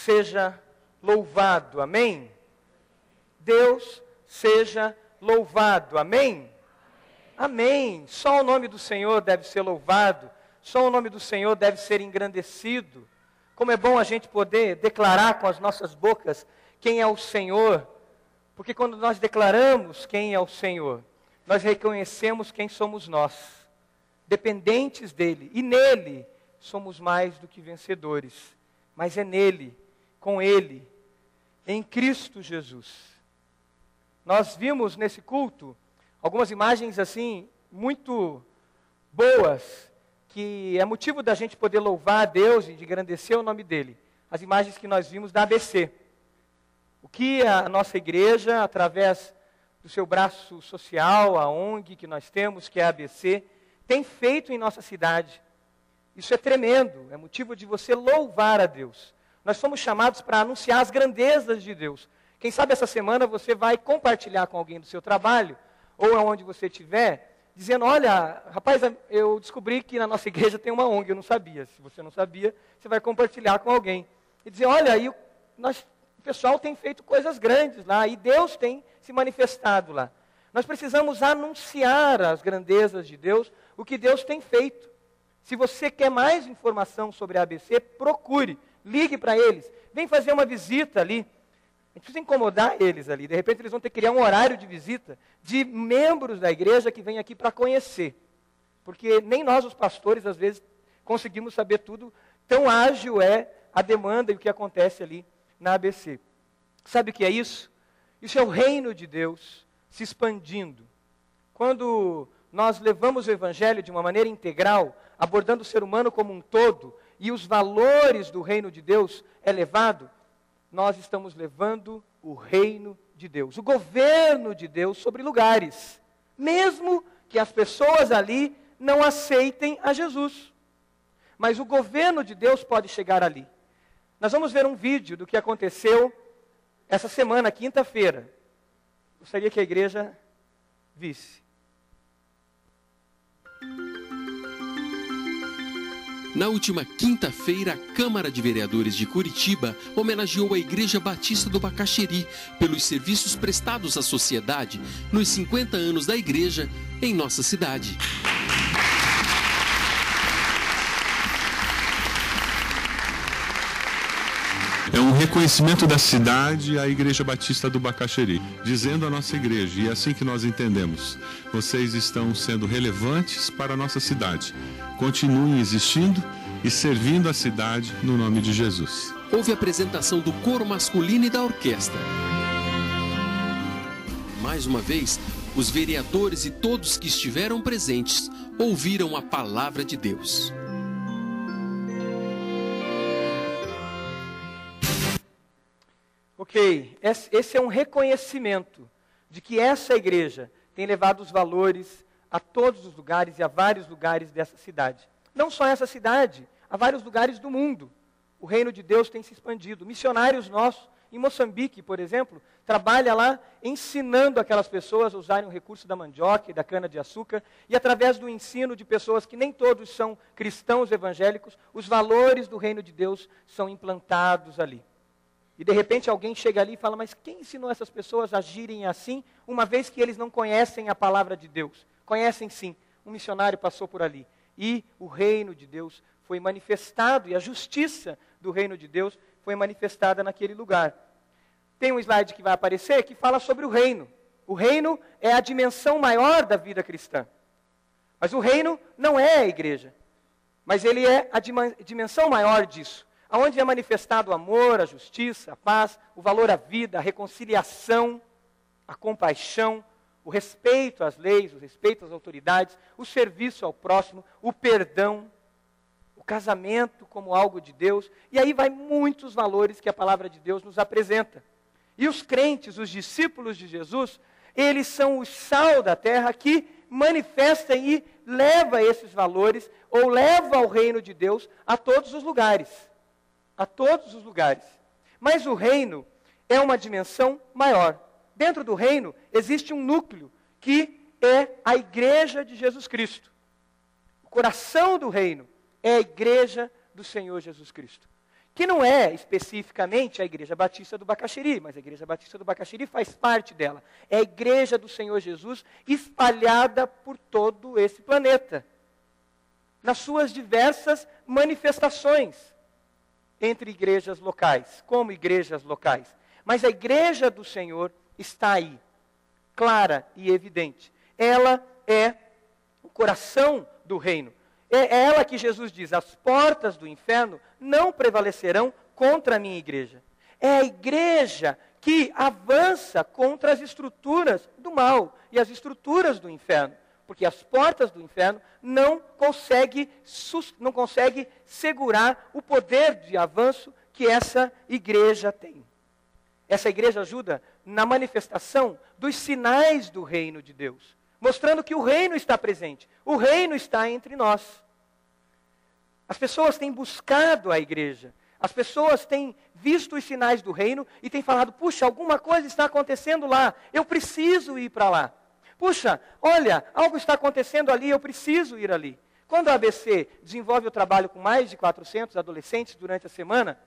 seja louvado. Amém? Deus seja louvado. Amém? Amém. Só o nome do Senhor deve ser louvado. Só o nome do Senhor deve ser engrandecido. Como é bom a gente poder declarar com as nossas bocas quem é o Senhor. Porque quando nós declaramos quem é o Senhor, nós reconhecemos quem somos nós, dependentes dele. E nele somos mais do que vencedores. Mas é nele, com ele, em Cristo Jesus. Nós vimos nesse culto algumas imagens assim muito boas, que é motivo da gente poder louvar a Deus e de engrandecer o nome dele. As imagens que nós vimos da ABC. O que a nossa igreja, através do seu braço social, a ONG que nós temos, que é a ABC, tem feito em nossa cidade. Isso é tremendo, é motivo de você louvar a Deus. Nós somos chamados para anunciar as grandezas de Deus. Quem sabe essa semana você vai compartilhar com alguém do seu trabalho, ou aonde você estiver, dizendo: Olha, rapaz, eu descobri que na nossa igreja tem uma ONG, eu não sabia. Se você não sabia, você vai compartilhar com alguém. E dizer: Olha, aí nós, o pessoal tem feito coisas grandes lá, e Deus tem se manifestado lá. Nós precisamos anunciar as grandezas de Deus, o que Deus tem feito. Se você quer mais informação sobre a ABC, procure, ligue para eles, vem fazer uma visita ali. A gente precisa incomodar eles ali. De repente, eles vão ter que criar um horário de visita de membros da igreja que vêm aqui para conhecer. Porque nem nós, os pastores, às vezes, conseguimos saber tudo. Tão ágil é a demanda e o que acontece ali na ABC. Sabe o que é isso? Isso é o reino de Deus se expandindo. Quando nós levamos o evangelho de uma maneira integral, abordando o ser humano como um todo, e os valores do reino de Deus é levado, nós estamos levando o reino de Deus, o governo de Deus sobre lugares, mesmo que as pessoas ali não aceitem a Jesus. Mas o governo de Deus pode chegar ali. Nós vamos ver um vídeo do que aconteceu essa semana, quinta-feira. Gostaria que a igreja visse. Na última quinta-feira, a Câmara de Vereadores de Curitiba homenageou a Igreja Batista do Bacaxeri pelos serviços prestados à sociedade nos 50 anos da igreja em nossa cidade. É um reconhecimento da cidade à Igreja Batista do Bacaxeri, dizendo à nossa igreja, e é assim que nós entendemos, vocês estão sendo relevantes para a nossa cidade. Continuem existindo e servindo a cidade no nome de Jesus. Houve apresentação do coro masculino e da orquestra. Mais uma vez, os vereadores e todos que estiveram presentes ouviram a palavra de Deus. Ok, esse é um reconhecimento de que essa igreja tem levado os valores a todos os lugares e a vários lugares dessa cidade. Não só essa cidade, a vários lugares do mundo. O reino de Deus tem se expandido. Missionários nossos, em Moçambique, por exemplo, trabalha lá ensinando aquelas pessoas a usarem o recurso da mandioca e da cana-de-açúcar, e através do ensino de pessoas que nem todos são cristãos evangélicos, os valores do reino de Deus são implantados ali. E de repente alguém chega ali e fala: Mas quem ensinou essas pessoas a agirem assim, uma vez que eles não conhecem a palavra de Deus? Conhecem sim. Um missionário passou por ali. E o reino de Deus foi manifestado, e a justiça do reino de Deus foi manifestada naquele lugar. Tem um slide que vai aparecer que fala sobre o reino. O reino é a dimensão maior da vida cristã. Mas o reino não é a igreja. Mas ele é a dimensão maior disso aonde é manifestado o amor, a justiça, a paz, o valor à vida, a reconciliação, a compaixão, o respeito às leis, o respeito às autoridades, o serviço ao próximo, o perdão, o casamento como algo de Deus, e aí vai muitos valores que a palavra de Deus nos apresenta. E os crentes, os discípulos de Jesus, eles são o sal da terra que manifestam e leva esses valores ou leva o reino de Deus a todos os lugares a todos os lugares. Mas o reino é uma dimensão maior. Dentro do reino existe um núcleo que é a igreja de Jesus Cristo. O coração do reino é a igreja do Senhor Jesus Cristo. que não é especificamente a Igreja Batista do Bacaxiri, mas a Igreja Batista do Bacaxiri faz parte dela. É a Igreja do Senhor Jesus espalhada por todo esse planeta, nas suas diversas manifestações entre igrejas locais, como igrejas locais. Mas a Igreja do Senhor está aí, clara e evidente. Ela é o coração do reino. É ela que Jesus diz: as portas do inferno não prevalecerão contra a minha igreja. É a igreja que avança contra as estruturas do mal e as estruturas do inferno. Porque as portas do inferno não conseguem não consegue segurar o poder de avanço que essa igreja tem. Essa igreja ajuda na manifestação dos sinais do reino de Deus mostrando que o reino está presente, o reino está entre nós. As pessoas têm buscado a igreja, as pessoas têm visto os sinais do reino e têm falado: puxa, alguma coisa está acontecendo lá, eu preciso ir para lá. Puxa, olha, algo está acontecendo ali, eu preciso ir ali. Quando a ABC desenvolve o trabalho com mais de 400 adolescentes durante a semana,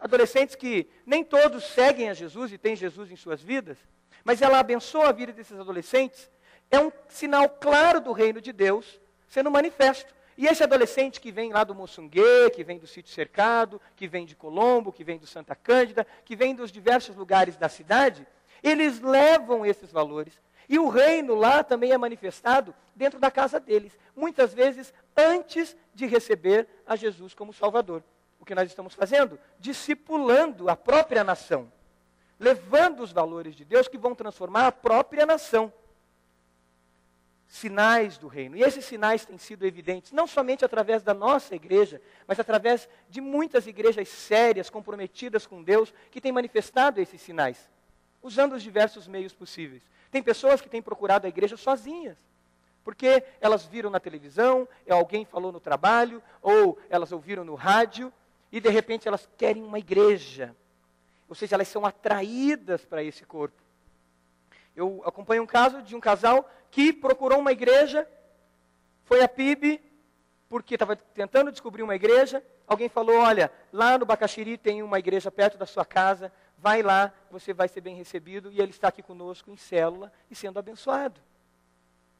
adolescentes que nem todos seguem a Jesus e têm Jesus em suas vidas, mas ela abençoa a vida desses adolescentes é um sinal claro do reino de Deus sendo manifesto. E esse adolescente que vem lá do Moçungue, que vem do sítio cercado, que vem de Colombo, que vem do Santa Cândida, que vem dos diversos lugares da cidade, eles levam esses valores. E o reino lá também é manifestado dentro da casa deles, muitas vezes antes de receber a Jesus como Salvador. O que nós estamos fazendo? Discipulando a própria nação, levando os valores de Deus que vão transformar a própria nação sinais do reino. E esses sinais têm sido evidentes não somente através da nossa igreja, mas através de muitas igrejas sérias, comprometidas com Deus, que têm manifestado esses sinais, usando os diversos meios possíveis. Tem pessoas que têm procurado a igreja sozinhas, porque elas viram na televisão, alguém falou no trabalho, ou elas ouviram no rádio, e de repente elas querem uma igreja. Ou seja, elas são atraídas para esse corpo. Eu acompanho um caso de um casal que procurou uma igreja, foi a PIB, porque estava tentando descobrir uma igreja. Alguém falou: Olha, lá no Bacaxiri tem uma igreja perto da sua casa, vai lá, você vai ser bem recebido. E ele está aqui conosco em célula e sendo abençoado.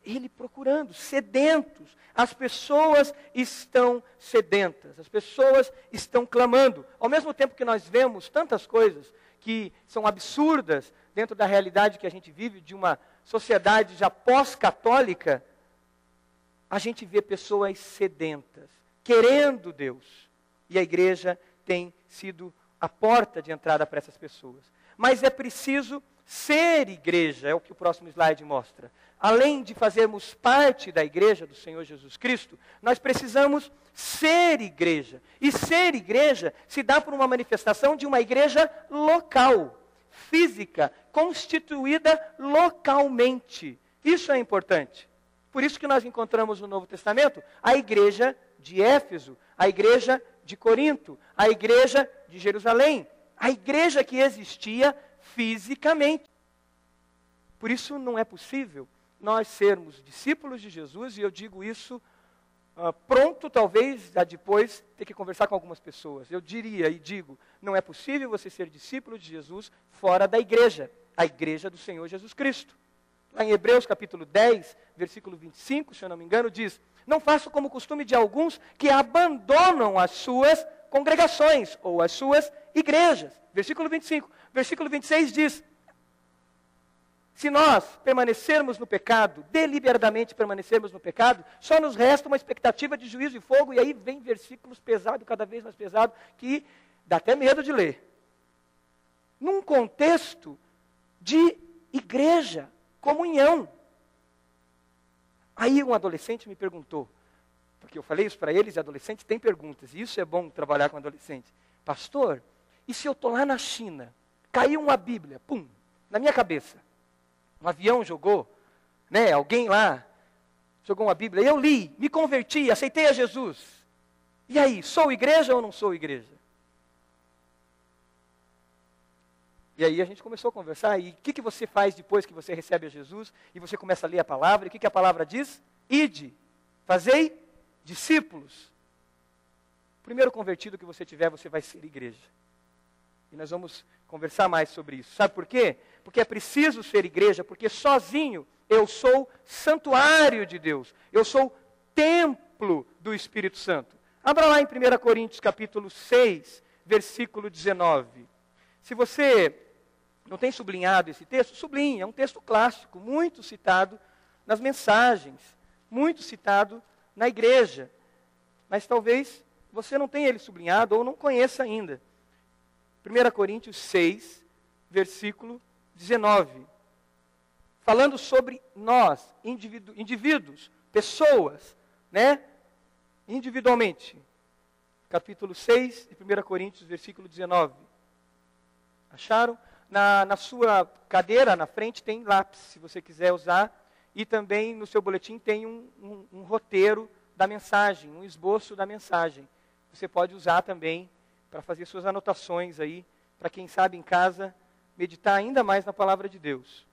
Ele procurando, sedentos. As pessoas estão sedentas, as pessoas estão clamando. Ao mesmo tempo que nós vemos tantas coisas que são absurdas dentro da realidade que a gente vive, de uma sociedade já pós-católica, a gente vê pessoas sedentas, querendo Deus. E a igreja tem sido a porta de entrada para essas pessoas. Mas é preciso ser igreja, é o que o próximo slide mostra. Além de fazermos parte da igreja do Senhor Jesus Cristo, nós precisamos ser igreja. E ser igreja se dá por uma manifestação de uma igreja local física, constituída localmente. Isso é importante. Por isso que nós encontramos no Novo Testamento a igreja de Éfeso, a igreja de Corinto, a igreja de Jerusalém, a igreja que existia fisicamente. Por isso não é possível nós sermos discípulos de Jesus, e eu digo isso uh, pronto, talvez, a depois ter que conversar com algumas pessoas. Eu diria e digo: não é possível você ser discípulo de Jesus fora da igreja, a igreja do Senhor Jesus Cristo. Lá em Hebreus capítulo 10, versículo 25, se eu não me engano, diz: Não faço como costume de alguns que abandonam as suas congregações ou as suas igrejas. Versículo 25. Versículo 26 diz: se nós permanecermos no pecado, deliberadamente permanecermos no pecado, só nos resta uma expectativa de juízo e fogo, e aí vem versículos pesados, cada vez mais pesados, que dá até medo de ler. Num contexto de igreja, comunhão. Aí um adolescente me perguntou, porque eu falei isso para eles, e tem perguntas, e isso é bom trabalhar com adolescente. Pastor, e se eu estou lá na China, caiu uma Bíblia, pum, na minha cabeça um avião jogou, né? Alguém lá jogou uma Bíblia. Eu li, me converti, aceitei a Jesus. E aí, sou igreja ou não sou igreja? E aí a gente começou a conversar. E o que, que você faz depois que você recebe a Jesus e você começa a ler a palavra? E o que, que a palavra diz? Ide, fazei discípulos. primeiro convertido que você tiver, você vai ser igreja. E nós vamos conversar mais sobre isso. Sabe por quê? Porque é preciso ser igreja, porque sozinho eu sou santuário de Deus. Eu sou templo do Espírito Santo. Abra lá em 1 Coríntios capítulo 6, versículo 19. Se você não tem sublinhado esse texto, sublinhe, é um texto clássico, muito citado nas mensagens, muito citado na igreja. Mas talvez você não tenha ele sublinhado ou não conheça ainda. 1 Coríntios 6, versículo 19. Falando sobre nós, indivíduo, indivíduos, pessoas, né? Individualmente. Capítulo 6 de 1 Coríntios, versículo 19. Acharam? Na, na sua cadeira, na frente, tem lápis, se você quiser usar. E também no seu boletim tem um, um, um roteiro da mensagem, um esboço da mensagem. Você pode usar também para fazer suas anotações aí, para quem sabe em casa meditar ainda mais na palavra de Deus.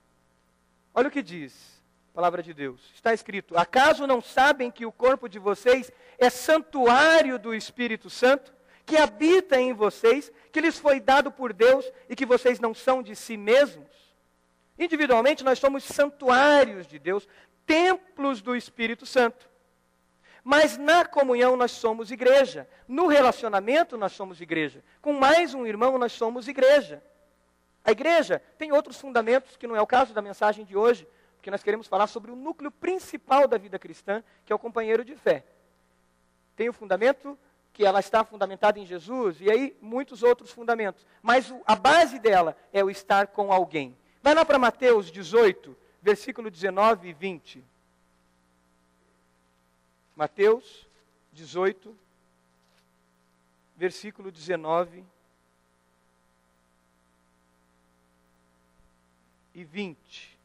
Olha o que diz a palavra de Deus. Está escrito: Acaso não sabem que o corpo de vocês é santuário do Espírito Santo, que habita em vocês, que lhes foi dado por Deus e que vocês não são de si mesmos? Individualmente, nós somos santuários de Deus, templos do Espírito Santo. Mas na comunhão nós somos igreja. No relacionamento nós somos igreja. Com mais um irmão nós somos igreja. A igreja tem outros fundamentos, que não é o caso da mensagem de hoje, porque nós queremos falar sobre o núcleo principal da vida cristã, que é o companheiro de fé. Tem o fundamento que ela está fundamentada em Jesus, e aí muitos outros fundamentos. Mas a base dela é o estar com alguém. Vai lá para Mateus 18, versículo 19 e 20. Mateus 18, versículo 19 e 20.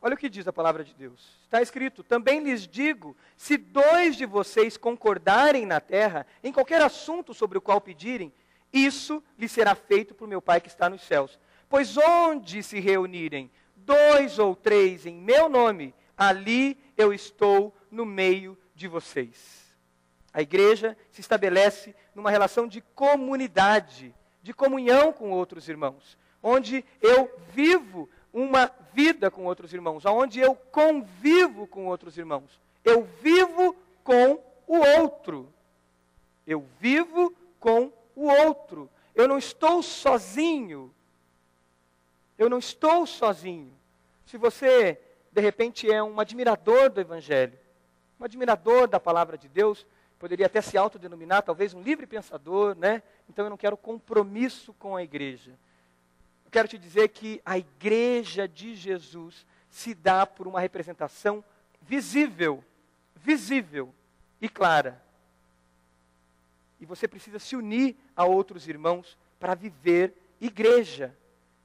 Olha o que diz a palavra de Deus. Está escrito: Também lhes digo: se dois de vocês concordarem na terra, em qualquer assunto sobre o qual pedirem, isso lhe será feito por meu Pai que está nos céus. Pois onde se reunirem dois ou três em meu nome, ali eu estou no meio de vocês. A igreja se estabelece numa relação de comunidade, de comunhão com outros irmãos, onde eu vivo uma vida com outros irmãos, onde eu convivo com outros irmãos. Eu vivo com o outro. Eu vivo com o outro. Eu não estou sozinho. Eu não estou sozinho. Se você, de repente, é um admirador do Evangelho, um admirador da palavra de Deus, poderia até se autodenominar, talvez, um livre pensador, né? Então eu não quero compromisso com a igreja. Eu quero te dizer que a igreja de Jesus se dá por uma representação visível, visível e clara e você precisa se unir a outros irmãos para viver igreja,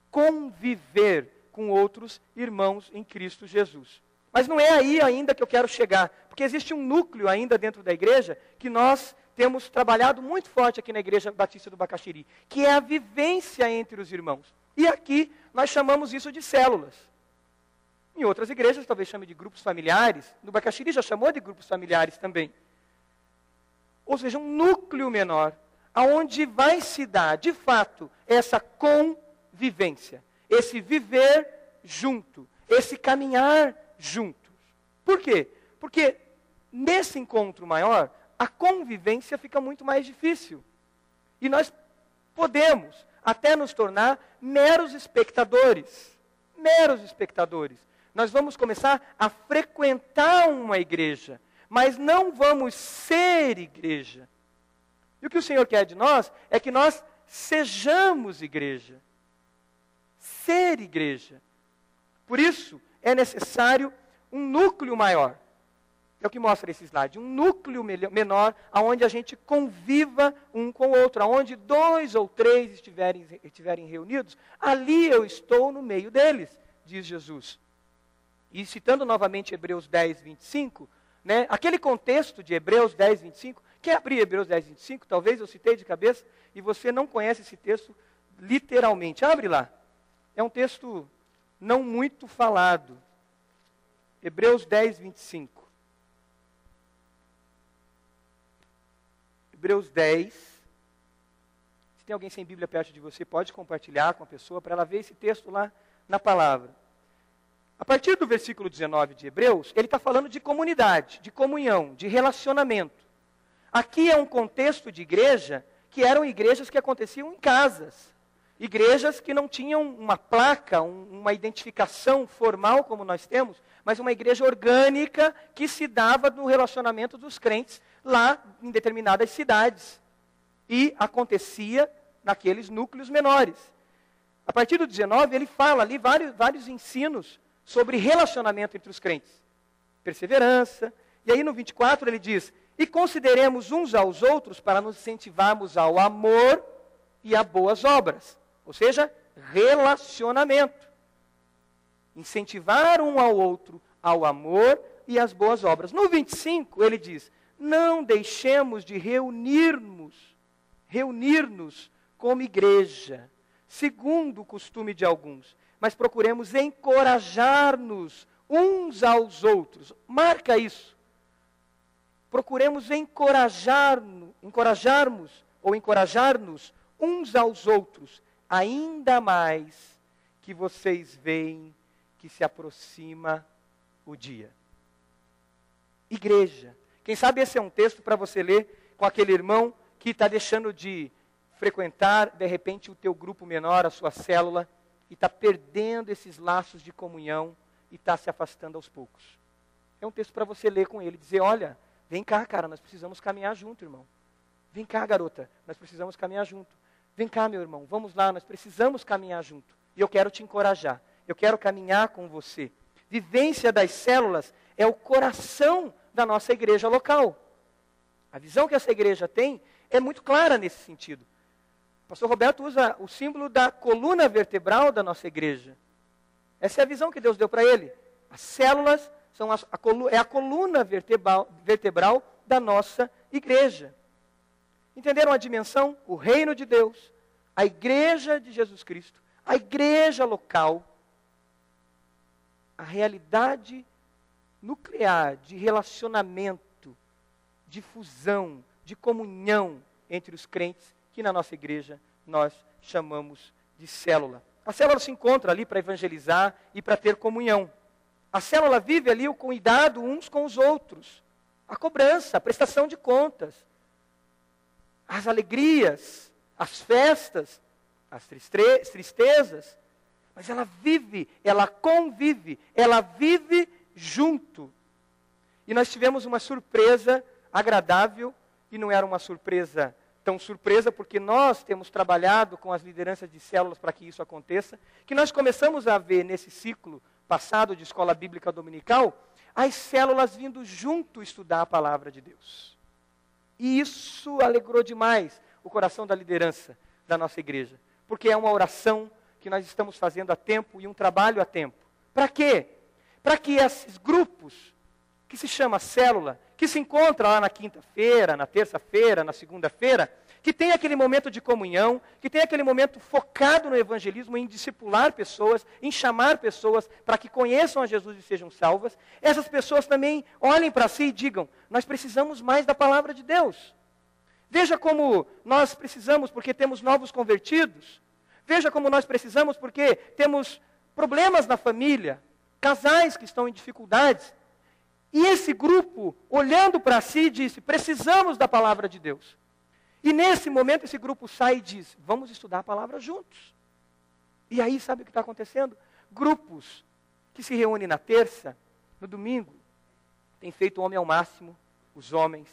conviver com outros irmãos em Cristo Jesus. Mas não é aí ainda que eu quero chegar, porque existe um núcleo ainda dentro da igreja que nós temos trabalhado muito forte aqui na Igreja Batista do Bacaxiri, que é a vivência entre os irmãos. E aqui nós chamamos isso de células. Em outras igrejas talvez chame de grupos familiares, no Bacaxiri já chamou de grupos familiares também ou seja, um núcleo menor, aonde vai se dar, de fato, essa convivência, esse viver junto, esse caminhar juntos. Por quê? Porque nesse encontro maior, a convivência fica muito mais difícil. E nós podemos até nos tornar meros espectadores. Meros espectadores. Nós vamos começar a frequentar uma igreja mas não vamos ser igreja. E o que o Senhor quer de nós é que nós sejamos igreja. Ser igreja. Por isso, é necessário um núcleo maior. É o que mostra esse slide. Um núcleo menor, aonde a gente conviva um com o outro. Aonde dois ou três estiverem, estiverem reunidos, ali eu estou no meio deles, diz Jesus. E citando novamente Hebreus 10, 25, né, aquele contexto de Hebreus 10, 25. Quer abrir Hebreus 10, 25? Talvez eu citei de cabeça e você não conhece esse texto literalmente. Abre lá. é um texto não muito falado. Hebreus 10, 25. Hebreus 10. Se tem alguém sem Bíblia perto de você, pode compartilhar com a pessoa para ela ver esse texto lá na palavra. A partir do versículo 19 de Hebreus, ele está falando de comunidade, de comunhão, de relacionamento. Aqui é um contexto de igreja que eram igrejas que aconteciam em casas. Igrejas que não tinham uma placa, um, uma identificação formal como nós temos, mas uma igreja orgânica que se dava no relacionamento dos crentes lá em determinadas cidades. E acontecia naqueles núcleos menores. A partir do 19, ele fala ali vários, vários ensinos sobre relacionamento entre os crentes. Perseverança. E aí no 24 ele diz: E consideremos uns aos outros para nos incentivarmos ao amor e a boas obras. Ou seja, relacionamento. Incentivar um ao outro ao amor e às boas obras. No 25, ele diz: Não deixemos de reunir-nos, reunir-nos como igreja, segundo o costume de alguns, mas procuremos encorajar-nos uns aos outros. Marca isso. Procuremos encorajar-nos, encorajarmos ou encorajar-nos uns aos outros, ainda mais que vocês veem que se aproxima o dia. Igreja. Quem sabe esse é um texto para você ler com aquele irmão que está deixando de frequentar, de repente, o teu grupo menor, a sua célula, e está perdendo esses laços de comunhão e está se afastando aos poucos. É um texto para você ler com ele, dizer: olha, vem cá, cara, nós precisamos caminhar junto, irmão. Vem cá, garota, nós precisamos caminhar junto. Vem cá, meu irmão, vamos lá, nós precisamos caminhar junto. E eu quero te encorajar. Eu quero caminhar com você. Vivência das células é o coração da nossa igreja local. A visão que essa igreja tem é muito clara nesse sentido. O pastor Roberto usa o símbolo da coluna vertebral da nossa igreja. Essa é a visão que Deus deu para ele. As células são a, a, é a coluna vertebral, vertebral da nossa igreja. Entenderam a dimensão? O reino de Deus, a igreja de Jesus Cristo, a igreja local, a realidade nuclear de relacionamento, de fusão, de comunhão entre os crentes, que na nossa igreja nós chamamos de célula. A célula se encontra ali para evangelizar e para ter comunhão. A célula vive ali o cuidado uns com os outros, a cobrança, a prestação de contas, as alegrias, as festas, as tristezas, mas ela vive, ela convive, ela vive junto. E nós tivemos uma surpresa agradável, e não era uma surpresa tão surpresa, porque nós temos trabalhado com as lideranças de células para que isso aconteça, que nós começamos a ver nesse ciclo passado de escola bíblica dominical, as células vindo junto estudar a palavra de Deus. E isso alegrou demais o coração da liderança da nossa igreja, porque é uma oração que nós estamos fazendo a tempo e um trabalho a tempo. Para quê? Para que esses grupos, que se chama célula, que se encontra lá na quinta-feira, na terça-feira, na segunda-feira, que tem aquele momento de comunhão, que tem aquele momento focado no evangelismo, em discipular pessoas, em chamar pessoas para que conheçam a Jesus e sejam salvas, essas pessoas também olhem para si e digam: nós precisamos mais da palavra de Deus. Veja como nós precisamos, porque temos novos convertidos. Veja como nós precisamos, porque temos problemas na família, casais que estão em dificuldades. E esse grupo, olhando para si, disse: precisamos da palavra de Deus. E nesse momento esse grupo sai e diz: vamos estudar a palavra juntos. E aí, sabe o que está acontecendo? Grupos que se reúnem na terça, no domingo, têm feito o homem ao máximo, os homens,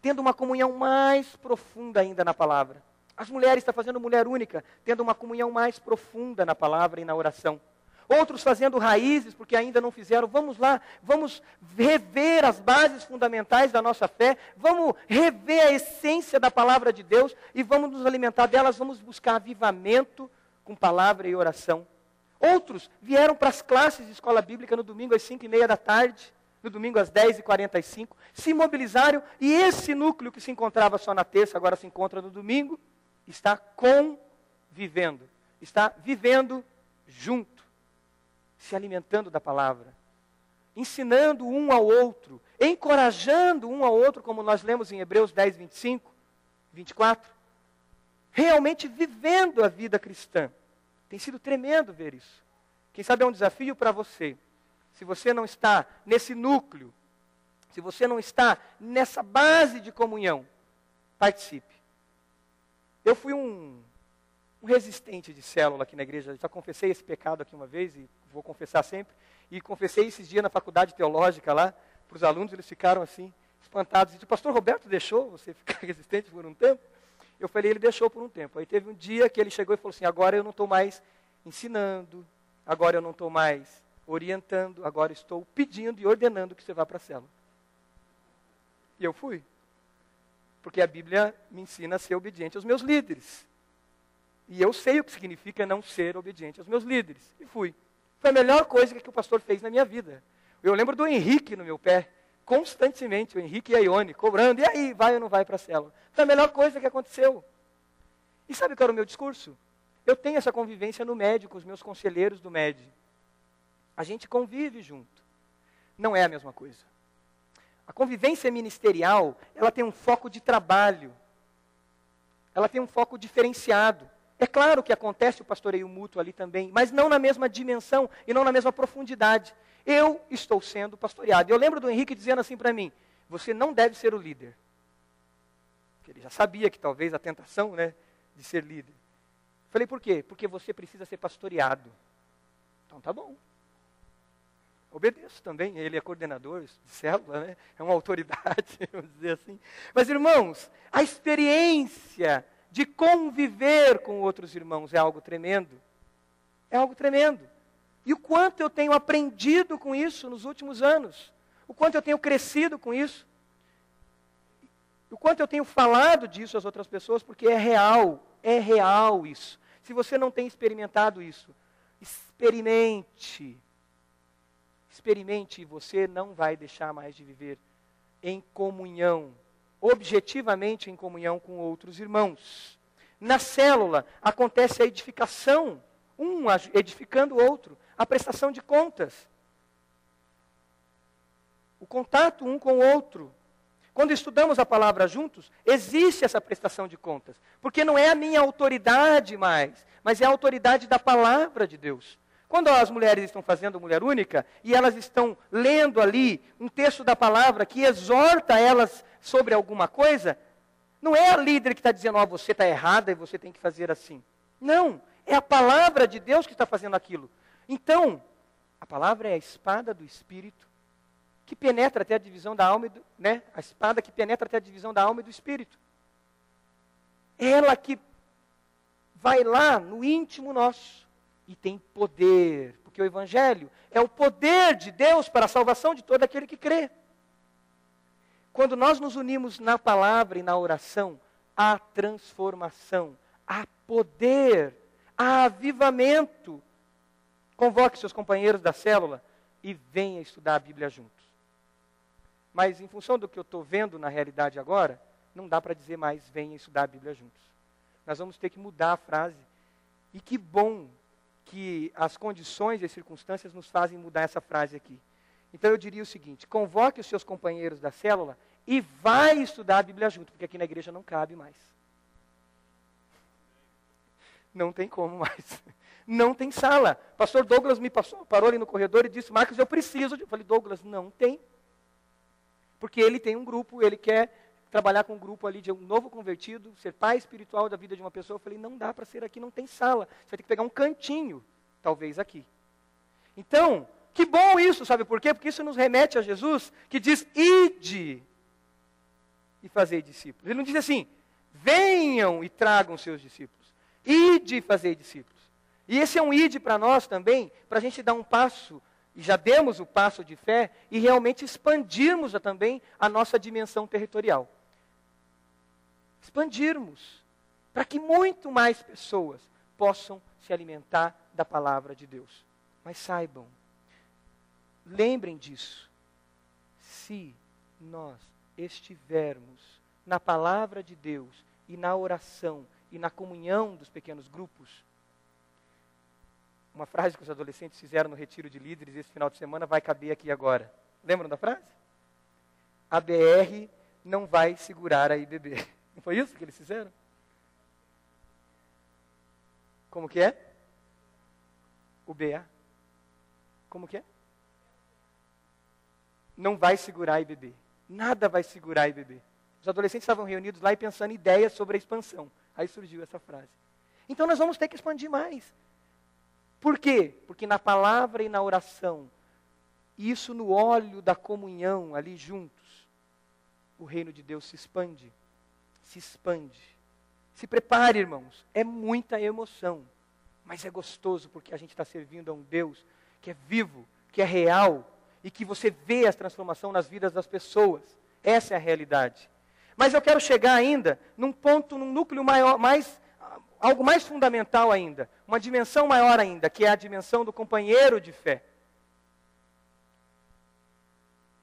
tendo uma comunhão mais profunda ainda na palavra. As mulheres estão fazendo mulher única, tendo uma comunhão mais profunda na palavra e na oração outros fazendo raízes, porque ainda não fizeram. Vamos lá, vamos rever as bases fundamentais da nossa fé, vamos rever a essência da palavra de Deus e vamos nos alimentar delas, vamos buscar avivamento com palavra e oração. Outros vieram para as classes de escola bíblica no domingo às 5 e meia da tarde, no domingo às 10 e 45 se mobilizaram e esse núcleo que se encontrava só na terça, agora se encontra no domingo, está convivendo, está vivendo junto, se alimentando da palavra, ensinando um ao outro, encorajando um ao outro, como nós lemos em Hebreus 10, 25, 24. Realmente vivendo a vida cristã. Tem sido tremendo ver isso. Quem sabe é um desafio para você. Se você não está nesse núcleo, se você não está nessa base de comunhão, participe. Eu fui um, um resistente de célula aqui na igreja. Já confessei esse pecado aqui uma vez e vou confessar sempre. E confessei esses dias na faculdade teológica lá para os alunos, eles ficaram assim, espantados. E o pastor Roberto deixou você ficar resistente por um tempo? Eu falei, ele deixou por um tempo. Aí teve um dia que ele chegou e falou assim: agora eu não estou mais ensinando, agora eu não estou mais orientando, agora estou pedindo e ordenando que você vá para a célula. E eu fui. Porque a Bíblia me ensina a ser obediente aos meus líderes. E eu sei o que significa não ser obediente aos meus líderes. E fui. Foi a melhor coisa que o pastor fez na minha vida. Eu lembro do Henrique no meu pé, constantemente, o Henrique e a Ione, cobrando, e aí, vai ou não vai para a célula? Foi a melhor coisa que aconteceu. E sabe qual era o meu discurso? Eu tenho essa convivência no médio, com os meus conselheiros do médio. A gente convive junto. Não é a mesma coisa. A convivência ministerial, ela tem um foco de trabalho. Ela tem um foco diferenciado. É claro que acontece o pastoreio mútuo ali também, mas não na mesma dimensão e não na mesma profundidade. Eu estou sendo pastoreado. Eu lembro do Henrique dizendo assim para mim: você não deve ser o líder. Ele já sabia que talvez a tentação né, de ser líder. Falei, por quê? Porque você precisa ser pastoreado. Então tá bom. Obedeço também, ele é coordenador de célula, né? é uma autoridade, vamos dizer assim. Mas, irmãos, a experiência de conviver com outros irmãos é algo tremendo. É algo tremendo. E o quanto eu tenho aprendido com isso nos últimos anos. O quanto eu tenho crescido com isso. O quanto eu tenho falado disso às outras pessoas, porque é real, é real isso. Se você não tem experimentado isso, experimente. Experimente e você não vai deixar mais de viver em comunhão, objetivamente em comunhão com outros irmãos. Na célula acontece a edificação, um edificando o outro, a prestação de contas, o contato um com o outro. Quando estudamos a palavra juntos, existe essa prestação de contas, porque não é a minha autoridade mais, mas é a autoridade da palavra de Deus. Quando as mulheres estão fazendo mulher única e elas estão lendo ali um texto da palavra que exorta elas sobre alguma coisa, não é a líder que está dizendo, ó, oh, você está errada e você tem que fazer assim. Não, é a palavra de Deus que está fazendo aquilo. Então, a palavra é a espada do Espírito que penetra até a divisão da alma e do, né? A espada que penetra até a divisão da alma e do espírito. Ela que vai lá no íntimo nosso e tem poder, porque o evangelho é o poder de Deus para a salvação de todo aquele que crê. Quando nós nos unimos na palavra e na oração, há transformação, há poder, há avivamento. Convoque seus companheiros da célula e venha estudar a Bíblia juntos. Mas em função do que eu estou vendo na realidade agora, não dá para dizer mais venha estudar a Bíblia juntos. Nós vamos ter que mudar a frase. E que bom que as condições e as circunstâncias nos fazem mudar essa frase aqui. Então eu diria o seguinte: convoque os seus companheiros da célula e vai estudar a Bíblia junto, porque aqui na igreja não cabe mais. Não tem como mais. Não tem sala. Pastor Douglas me passou, parou ali no corredor e disse: Marcos, eu preciso. Eu falei: Douglas, não tem. Porque ele tem um grupo, ele quer trabalhar com um grupo ali de um novo convertido, ser pai espiritual da vida de uma pessoa. Eu falei, não dá para ser aqui, não tem sala. Você vai ter que pegar um cantinho, talvez aqui. Então, que bom isso, sabe por quê? Porque isso nos remete a Jesus, que diz, ide e fazei discípulos. Ele não diz assim, venham e tragam seus discípulos. Ide e fazei discípulos. E esse é um ide para nós também, para a gente dar um passo e já demos o passo de fé e realmente expandirmos também a nossa dimensão territorial. Expandirmos, para que muito mais pessoas possam se alimentar da palavra de Deus. Mas saibam, lembrem disso, se nós estivermos na palavra de Deus e na oração e na comunhão dos pequenos grupos, uma frase que os adolescentes fizeram no retiro de líderes esse final de semana vai caber aqui agora. Lembram da frase? A BR não vai segurar a IBB. Não foi isso que eles fizeram? Como que é? O BA. Como que é? Não vai segurar a IBB. Nada vai segurar a IBB. Os adolescentes estavam reunidos lá e pensando ideias sobre a expansão. Aí surgiu essa frase. Então nós vamos ter que expandir mais. Por quê? Porque na palavra e na oração, isso no óleo da comunhão ali juntos, o reino de Deus se expande. Se expande. Se prepare, irmãos. É muita emoção. Mas é gostoso porque a gente está servindo a um Deus que é vivo, que é real e que você vê a transformação nas vidas das pessoas. Essa é a realidade. Mas eu quero chegar ainda num ponto, num núcleo maior, mais algo mais fundamental ainda, uma dimensão maior ainda, que é a dimensão do companheiro de fé.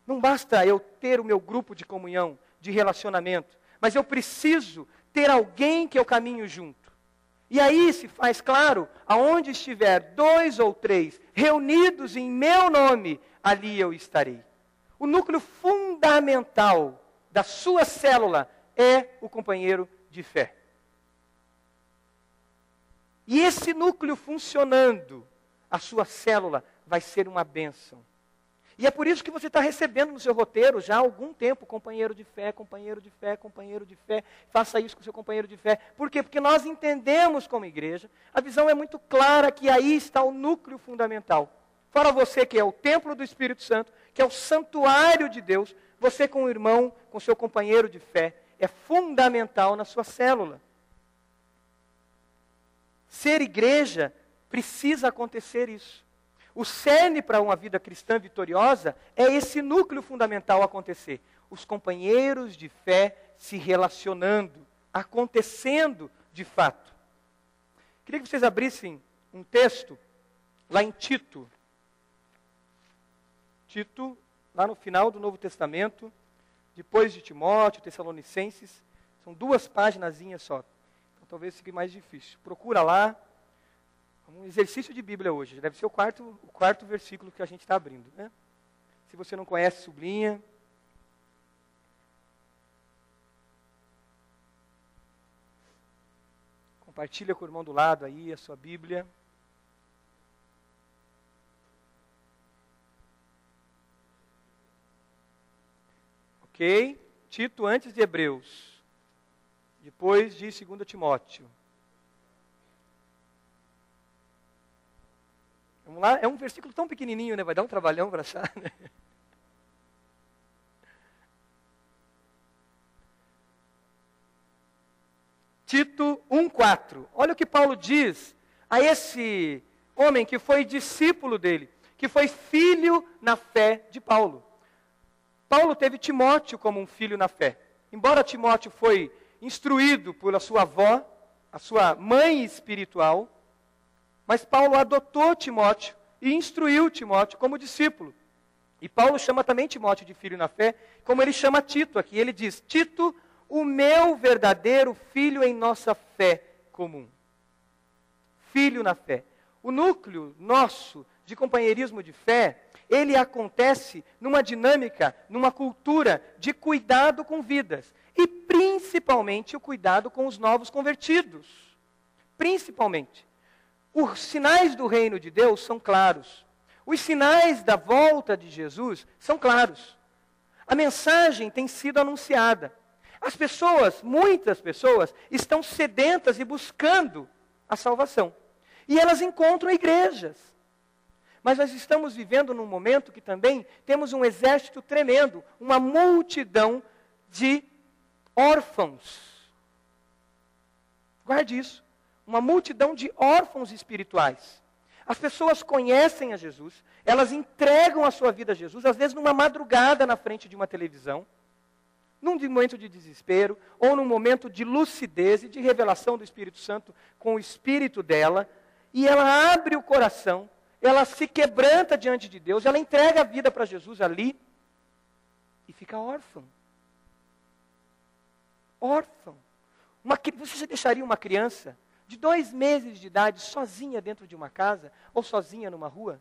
Não basta eu ter o meu grupo de comunhão, de relacionamento, mas eu preciso ter alguém que eu caminho junto. E aí se faz claro, aonde estiver dois ou três reunidos em meu nome, ali eu estarei. O núcleo fundamental da sua célula é o companheiro de fé. E esse núcleo funcionando, a sua célula vai ser uma bênção. E é por isso que você está recebendo no seu roteiro já há algum tempo, companheiro de fé, companheiro de fé, companheiro de fé. Faça isso com seu companheiro de fé. Por quê? Porque nós entendemos como igreja, a visão é muito clara que aí está o núcleo fundamental. Fora você que é o templo do Espírito Santo, que é o santuário de Deus, você com o irmão, com seu companheiro de fé, é fundamental na sua célula. Ser igreja precisa acontecer isso. O cerne para uma vida cristã vitoriosa é esse núcleo fundamental acontecer. Os companheiros de fé se relacionando, acontecendo de fato. Queria que vocês abrissem um texto lá em Tito. Tito, lá no final do Novo Testamento, depois de Timóteo, Tessalonicenses, são duas páginas só talvez fique mais difícil. Procura lá. Um exercício de Bíblia hoje. Deve ser o quarto, o quarto versículo que a gente está abrindo. Né? Se você não conhece, sublinha. Compartilha com o irmão do lado aí a sua Bíblia. Ok? Tito antes de Hebreus. Depois de 2 Timóteo. Vamos lá? É um versículo tão pequenininho, né? Vai dar um trabalhão para achar, né? Tito 1,4. Olha o que Paulo diz a esse homem que foi discípulo dele, que foi filho na fé de Paulo. Paulo teve Timóteo como um filho na fé. Embora Timóteo foi instruído pela sua avó, a sua mãe espiritual, mas Paulo adotou Timóteo e instruiu Timóteo como discípulo. E Paulo chama também Timóteo de filho na fé, como ele chama Tito aqui. Ele diz: Tito, o meu verdadeiro filho em nossa fé comum. Filho na fé. O núcleo nosso de companheirismo de fé, ele acontece numa dinâmica, numa cultura de cuidado com vidas e principalmente o cuidado com os novos convertidos. Principalmente. Os sinais do reino de Deus são claros. Os sinais da volta de Jesus são claros. A mensagem tem sido anunciada. As pessoas, muitas pessoas, estão sedentas e buscando a salvação. E elas encontram igrejas. Mas nós estamos vivendo num momento que também temos um exército tremendo, uma multidão de órfãos. Guarde isso. Uma multidão de órfãos espirituais. As pessoas conhecem a Jesus, elas entregam a sua vida a Jesus, às vezes numa madrugada na frente de uma televisão, num momento de desespero, ou num momento de lucidez e de revelação do Espírito Santo com o espírito dela, e ela abre o coração, ela se quebranta diante de Deus, ela entrega a vida para Jesus ali e fica órfã órfão. Uma, você deixaria uma criança de dois meses de idade, sozinha dentro de uma casa ou sozinha numa rua?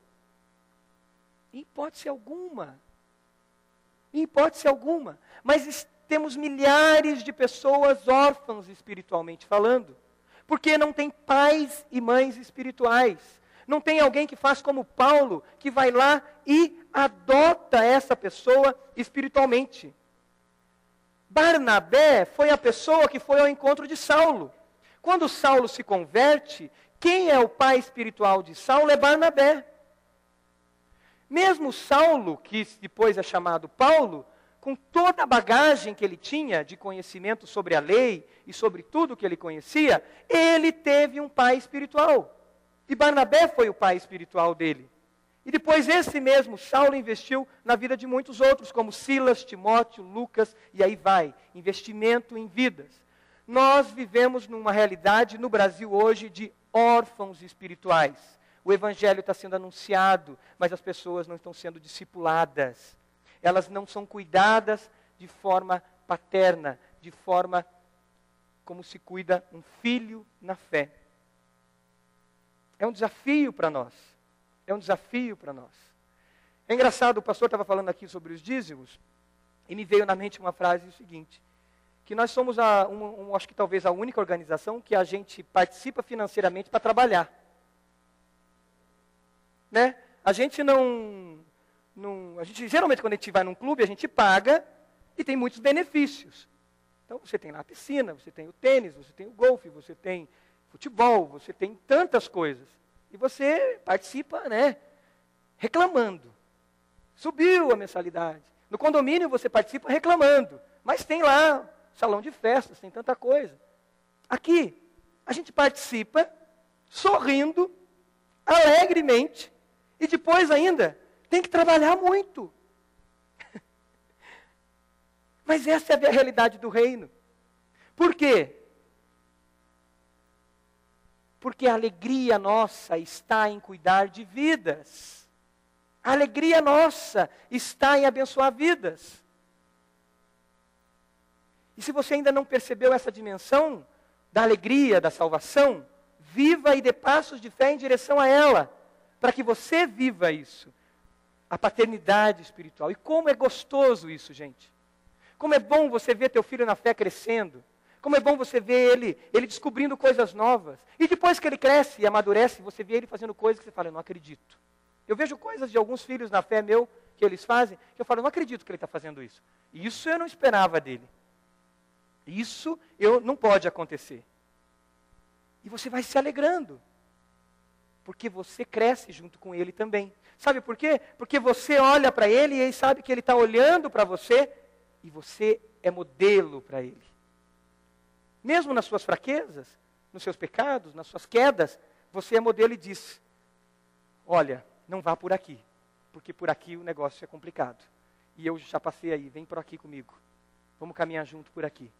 Em hipótese alguma. Em hipótese alguma. Mas temos milhares de pessoas órfãs espiritualmente falando, porque não tem pais e mães espirituais. Não tem alguém que faz como Paulo, que vai lá e adota essa pessoa espiritualmente. Barnabé foi a pessoa que foi ao encontro de Saulo. Quando Saulo se converte, quem é o pai espiritual de Saulo é Barnabé. Mesmo Saulo, que depois é chamado Paulo, com toda a bagagem que ele tinha de conhecimento sobre a lei e sobre tudo que ele conhecia, ele teve um pai espiritual. E Barnabé foi o pai espiritual dele. E depois esse mesmo Saulo investiu na vida de muitos outros, como Silas, Timóteo, Lucas, e aí vai, investimento em vidas. Nós vivemos numa realidade no Brasil hoje de órfãos espirituais. O evangelho está sendo anunciado, mas as pessoas não estão sendo discipuladas. Elas não são cuidadas de forma paterna, de forma como se cuida um filho na fé. É um desafio para nós. É um desafio para nós. É engraçado, o pastor estava falando aqui sobre os dízimos, e me veio na mente uma frase o seguinte: que nós somos, a, um, um, acho que talvez a única organização que a gente participa financeiramente para trabalhar. Né? A gente não, não, a gente geralmente quando a gente vai num clube a gente paga e tem muitos benefícios. Então você tem lá a piscina, você tem o tênis, você tem o golfe, você tem futebol, você tem tantas coisas. E você participa, né, reclamando. Subiu a mensalidade. No condomínio você participa reclamando, mas tem lá salão de festas, tem tanta coisa. Aqui, a gente participa sorrindo, alegremente, e depois ainda tem que trabalhar muito. Mas essa é a realidade do reino. Por quê? Porque a alegria nossa está em cuidar de vidas. A alegria nossa está em abençoar vidas. E se você ainda não percebeu essa dimensão da alegria, da salvação, viva e dê passos de fé em direção a ela, para que você viva isso. A paternidade espiritual. E como é gostoso isso, gente. Como é bom você ver teu filho na fé crescendo. Como é bom você ver ele, ele descobrindo coisas novas. E depois que ele cresce e amadurece, você vê ele fazendo coisas que você fala, eu não acredito. Eu vejo coisas de alguns filhos na fé meu que eles fazem, que eu falo, eu não acredito que ele está fazendo isso. Isso eu não esperava dele. Isso eu, não pode acontecer. E você vai se alegrando. Porque você cresce junto com ele também. Sabe por quê? Porque você olha para ele e ele sabe que ele está olhando para você e você é modelo para ele. Mesmo nas suas fraquezas, nos seus pecados, nas suas quedas, você é modelo e diz: Olha, não vá por aqui, porque por aqui o negócio é complicado. E eu já passei aí, vem por aqui comigo. Vamos caminhar junto por aqui.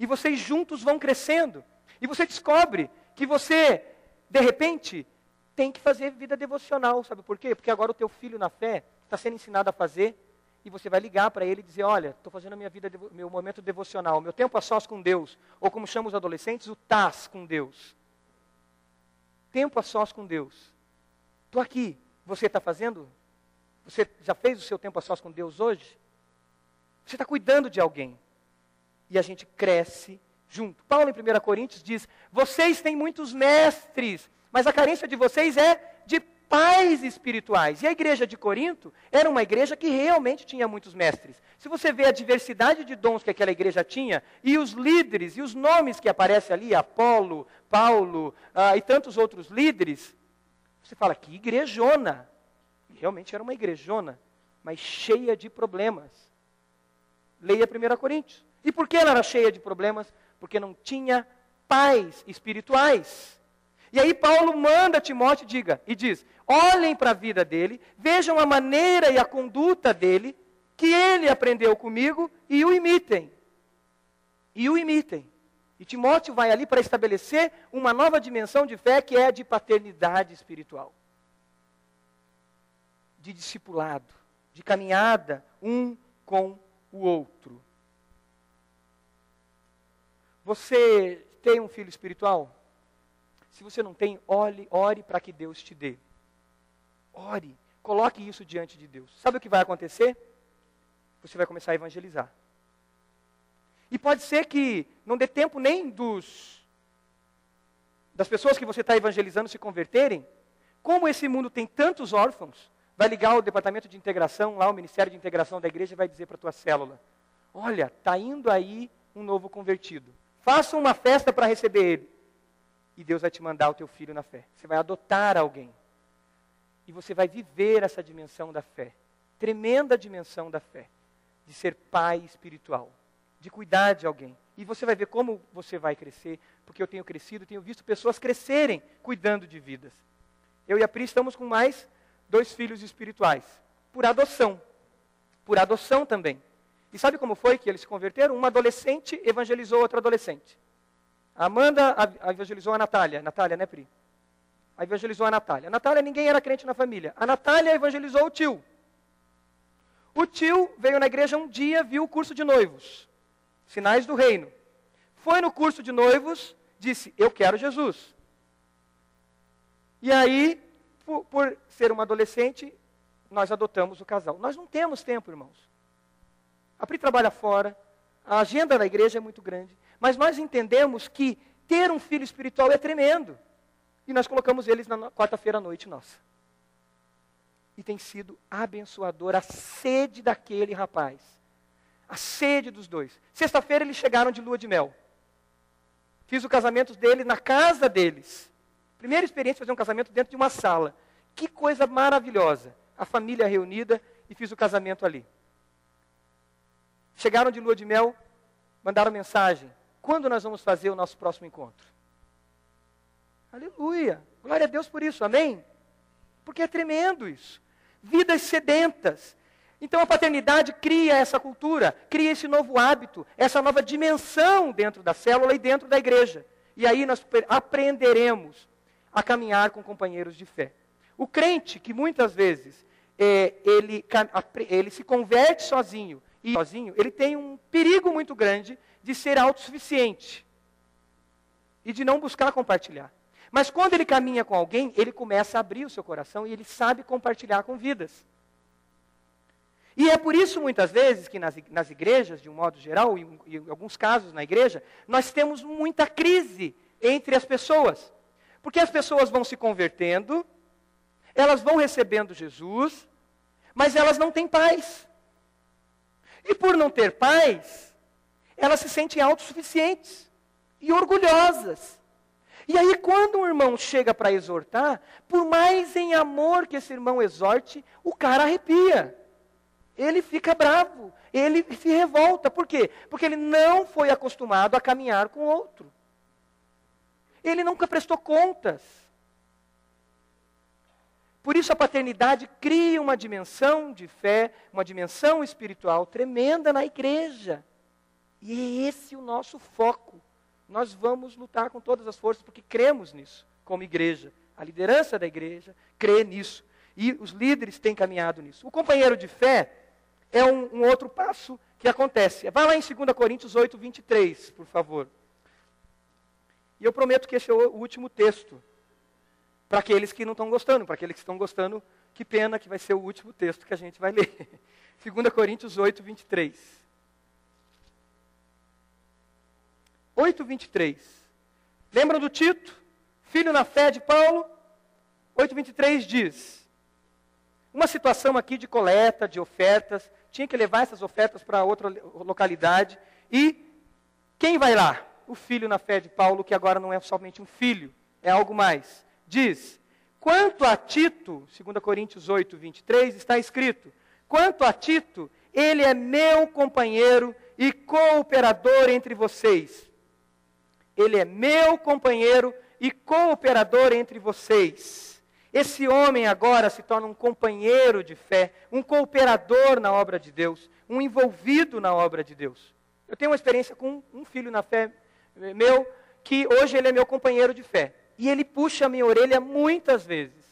E vocês juntos vão crescendo. E você descobre que você, de repente, tem que fazer vida devocional. Sabe por quê? Porque agora o teu filho na fé está sendo ensinado a fazer e você vai ligar para ele e dizer: Olha, estou fazendo minha vida, meu momento devocional, meu tempo a sós com Deus, ou como chamam os adolescentes, o TAS com Deus. Tempo a sós com Deus. Estou aqui. Você está fazendo? Você já fez o seu tempo a sós com Deus hoje? Você está cuidando de alguém. E a gente cresce junto. Paulo, em 1 Coríntios, diz: Vocês têm muitos mestres, mas a carência de vocês é de pais espirituais. E a igreja de Corinto era uma igreja que realmente tinha muitos mestres. Se você vê a diversidade de dons que aquela igreja tinha, e os líderes, e os nomes que aparecem ali, Apolo, Paulo ah, e tantos outros líderes, você fala, que igrejona. E realmente era uma igrejona, mas cheia de problemas. Leia 1 Coríntios. E por que ela era cheia de problemas? Porque não tinha pais espirituais. E aí Paulo manda Timóteo diga e diz: olhem para a vida dele, vejam a maneira e a conduta dele, que ele aprendeu comigo, e o imitem. E o imitem. E Timóteo vai ali para estabelecer uma nova dimensão de fé que é a de paternidade espiritual. De discipulado, de caminhada um com o outro. Você tem um filho espiritual? Se você não tem, ore, ore para que Deus te dê. Ore, coloque isso diante de Deus. Sabe o que vai acontecer? Você vai começar a evangelizar. E pode ser que não dê tempo nem dos das pessoas que você está evangelizando se converterem. Como esse mundo tem tantos órfãos, vai ligar o departamento de integração, lá o Ministério de Integração da igreja, vai dizer para a tua célula: Olha, está indo aí um novo convertido. Faça uma festa para receber ele. E Deus vai te mandar o teu filho na fé. Você vai adotar alguém. E você vai viver essa dimensão da fé. Tremenda dimensão da fé. De ser pai espiritual. De cuidar de alguém. E você vai ver como você vai crescer. Porque eu tenho crescido, tenho visto pessoas crescerem cuidando de vidas. Eu e a Pri estamos com mais dois filhos espirituais. Por adoção. Por adoção também. E sabe como foi que eles se converteram? Um adolescente evangelizou outro adolescente. A Amanda evangelizou a Natália. Natália, né, Pri? A evangelizou a Natália. A Natália, ninguém era crente na família. A Natália evangelizou o tio. O tio veio na igreja um dia, viu o curso de noivos. Sinais do reino. Foi no curso de noivos, disse: Eu quero Jesus. E aí, por, por ser uma adolescente, nós adotamos o casal. Nós não temos tempo, irmãos. A Pri trabalha fora, a agenda da igreja é muito grande, mas nós entendemos que ter um filho espiritual é tremendo. E nós colocamos eles na quarta-feira à noite nossa. E tem sido abençoador a sede daquele rapaz. A sede dos dois. Sexta-feira eles chegaram de lua de mel. Fiz o casamento dele na casa deles. Primeira experiência fazer um casamento dentro de uma sala. Que coisa maravilhosa. A família reunida e fiz o casamento ali. Chegaram de lua de mel, mandaram mensagem. Quando nós vamos fazer o nosso próximo encontro? Aleluia. Glória a Deus por isso. Amém? Porque é tremendo isso. Vidas sedentas. Então a paternidade cria essa cultura, cria esse novo hábito, essa nova dimensão dentro da célula e dentro da igreja. E aí nós aprenderemos a caminhar com companheiros de fé. O crente que muitas vezes é, ele, ele se converte sozinho, e sozinho, ele tem um perigo muito grande de ser autossuficiente e de não buscar compartilhar. Mas quando ele caminha com alguém, ele começa a abrir o seu coração e ele sabe compartilhar com vidas. E é por isso, muitas vezes, que nas, igrejas, de um modo geral, e em alguns casos na igreja, nós temos muita crise entre as pessoas. Porque as pessoas vão se convertendo, elas vão recebendo Jesus, mas elas não têm paz. E por não ter paz, elas se sentem autossuficientes e orgulhosas. E aí, quando um irmão chega para exortar, por mais em amor que esse irmão exorte, o cara arrepia. Ele fica bravo, ele se revolta. Por quê? Porque ele não foi acostumado a caminhar com outro. Ele nunca prestou contas. Por isso a paternidade cria uma dimensão de fé, uma dimensão espiritual tremenda na igreja. E é esse o nosso foco. Nós vamos lutar com todas as forças porque cremos nisso, como igreja. A liderança da igreja crê nisso. E os líderes têm caminhado nisso. O companheiro de fé é um, um outro passo que acontece. Vai lá em 2 Coríntios 8, 23, por favor. E eu prometo que esse é o último texto para aqueles que não estão gostando, para aqueles que estão gostando, que pena que vai ser o último texto que a gente vai ler. 2 Coríntios 8, 23. 8, 23. Lembram do Tito? Filho na fé de Paulo? 8, 23 diz: Uma situação aqui de coleta, de ofertas, tinha que levar essas ofertas para outra localidade, e quem vai lá? O filho na fé de Paulo, que agora não é somente um filho, é algo mais diz: Quanto a Tito, 2 Coríntios 8, 23, está escrito: Quanto a Tito, ele é meu companheiro e cooperador entre vocês. Ele é meu companheiro e cooperador entre vocês. Esse homem agora se torna um companheiro de fé, um cooperador na obra de Deus, um envolvido na obra de Deus. Eu tenho uma experiência com um filho na fé meu, que hoje ele é meu companheiro de fé. E ele puxa a minha orelha muitas vezes.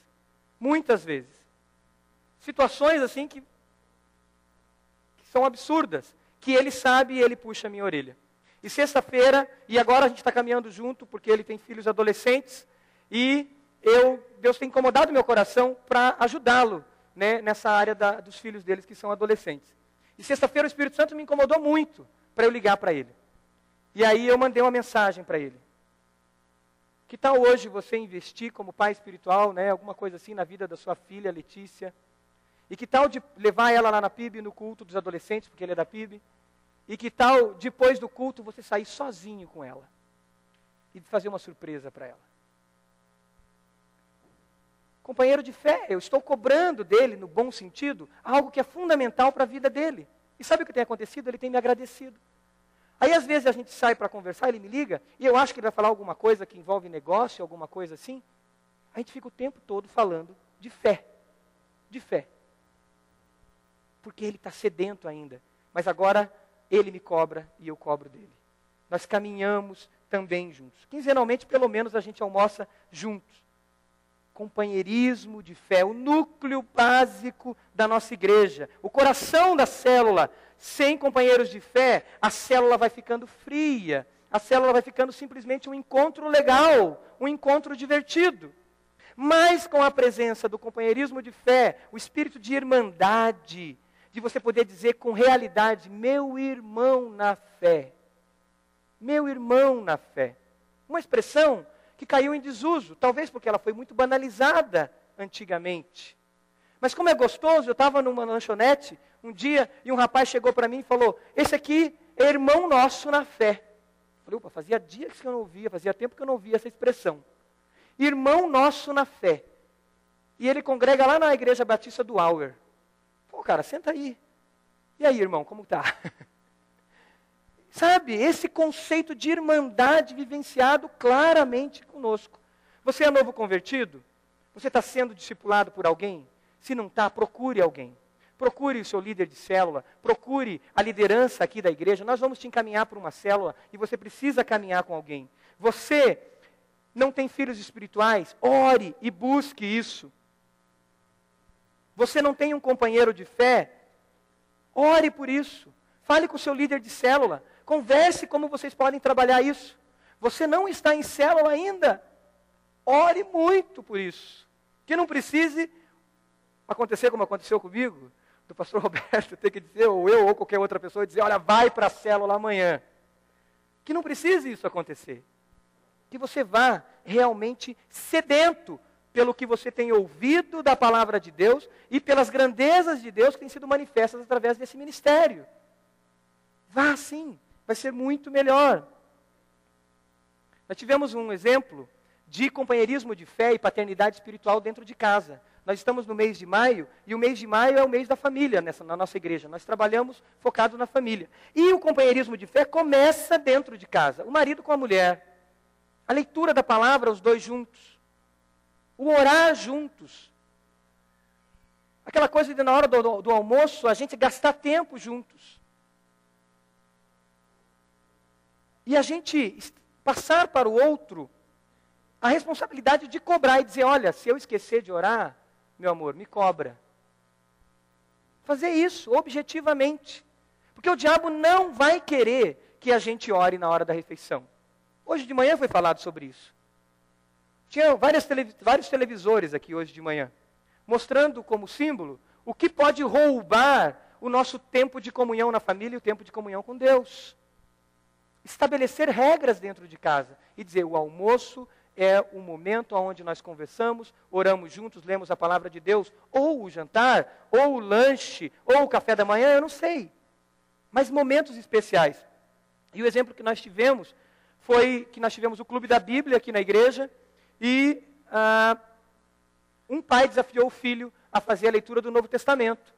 Muitas vezes. Situações assim que, que são absurdas. Que ele sabe e ele puxa a minha orelha. E sexta-feira, e agora a gente está caminhando junto, porque ele tem filhos adolescentes. E eu, Deus tem incomodado meu coração para ajudá-lo né, nessa área da, dos filhos deles que são adolescentes. E sexta-feira o Espírito Santo me incomodou muito para eu ligar para ele. E aí eu mandei uma mensagem para ele. Que tal hoje você investir como pai espiritual, né, alguma coisa assim na vida da sua filha Letícia? E que tal de levar ela lá na PIB, no culto dos adolescentes, porque ele é da PIB? E que tal, depois do culto, você sair sozinho com ela? E fazer uma surpresa para ela? Companheiro de fé, eu estou cobrando dele, no bom sentido, algo que é fundamental para a vida dele. E sabe o que tem acontecido? Ele tem me agradecido. Aí às vezes a gente sai para conversar, ele me liga, e eu acho que ele vai falar alguma coisa que envolve negócio, alguma coisa assim. A gente fica o tempo todo falando de fé. De fé porque ele está sedento ainda. Mas agora ele me cobra e eu cobro dele. Nós caminhamos também juntos. Quinzenalmente, pelo menos, a gente almoça juntos. Companheirismo de fé, o núcleo básico da nossa igreja, o coração da célula. Sem companheiros de fé, a célula vai ficando fria, a célula vai ficando simplesmente um encontro legal, um encontro divertido. Mas com a presença do companheirismo de fé, o espírito de irmandade, de você poder dizer com realidade: meu irmão na fé. Meu irmão na fé. Uma expressão que caiu em desuso, talvez porque ela foi muito banalizada antigamente. Mas como é gostoso, eu estava numa lanchonete um dia e um rapaz chegou para mim e falou: Esse aqui é irmão nosso na fé. Eu falei, opa, fazia dias que eu não ouvia, fazia tempo que eu não ouvia essa expressão. Irmão nosso na fé. E ele congrega lá na igreja batista do Auer. Pô, cara, senta aí. E aí, irmão, como tá? Sabe, esse conceito de irmandade vivenciado claramente conosco. Você é novo convertido? Você está sendo discipulado por alguém? Se não está, procure alguém. Procure o seu líder de célula, procure a liderança aqui da igreja. Nós vamos te encaminhar para uma célula e você precisa caminhar com alguém. Você não tem filhos espirituais? Ore e busque isso. Você não tem um companheiro de fé? Ore por isso. Fale com o seu líder de célula. Converse como vocês podem trabalhar isso. Você não está em célula ainda? Ore muito por isso. Que não precise acontecer como aconteceu comigo, do pastor Roberto ter que dizer, ou eu, ou qualquer outra pessoa, dizer, olha, vai para a célula amanhã. Que não precise isso acontecer. Que você vá realmente sedento pelo que você tem ouvido da palavra de Deus e pelas grandezas de Deus que têm sido manifestas através desse ministério. Vá sim, vai ser muito melhor. Nós tivemos um exemplo de companheirismo de fé e paternidade espiritual dentro de casa. Nós estamos no mês de maio e o mês de maio é o mês da família nessa, na nossa igreja. Nós trabalhamos focado na família. E o companheirismo de fé começa dentro de casa, o marido com a mulher. A leitura da palavra, os dois juntos o orar juntos. Aquela coisa de na hora do, do, almoço a gente gastar tempo juntos. E a gente passar para o outro a responsabilidade de cobrar e dizer: olha, se eu esquecer de orar, meu amor, me cobra. Fazer isso objetivamente. Porque o diabo não vai querer que a gente ore na hora da refeição. Hoje de manhã foi falado sobre isso. Tinha vários televisores aqui hoje de manhã, mostrando como símbolo o que pode roubar o nosso tempo de comunhão na família e o tempo de comunhão com Deus. Estabelecer regras dentro de casa e dizer: o almoço é o momento onde nós conversamos, oramos juntos, lemos a palavra de Deus, ou o jantar, ou o lanche, ou o café da manhã, eu não sei. Mas momentos especiais. E o exemplo que nós tivemos foi que nós tivemos o Clube da Bíblia aqui na igreja, e ah, um pai desafiou o filho a fazer a leitura do Novo Testamento,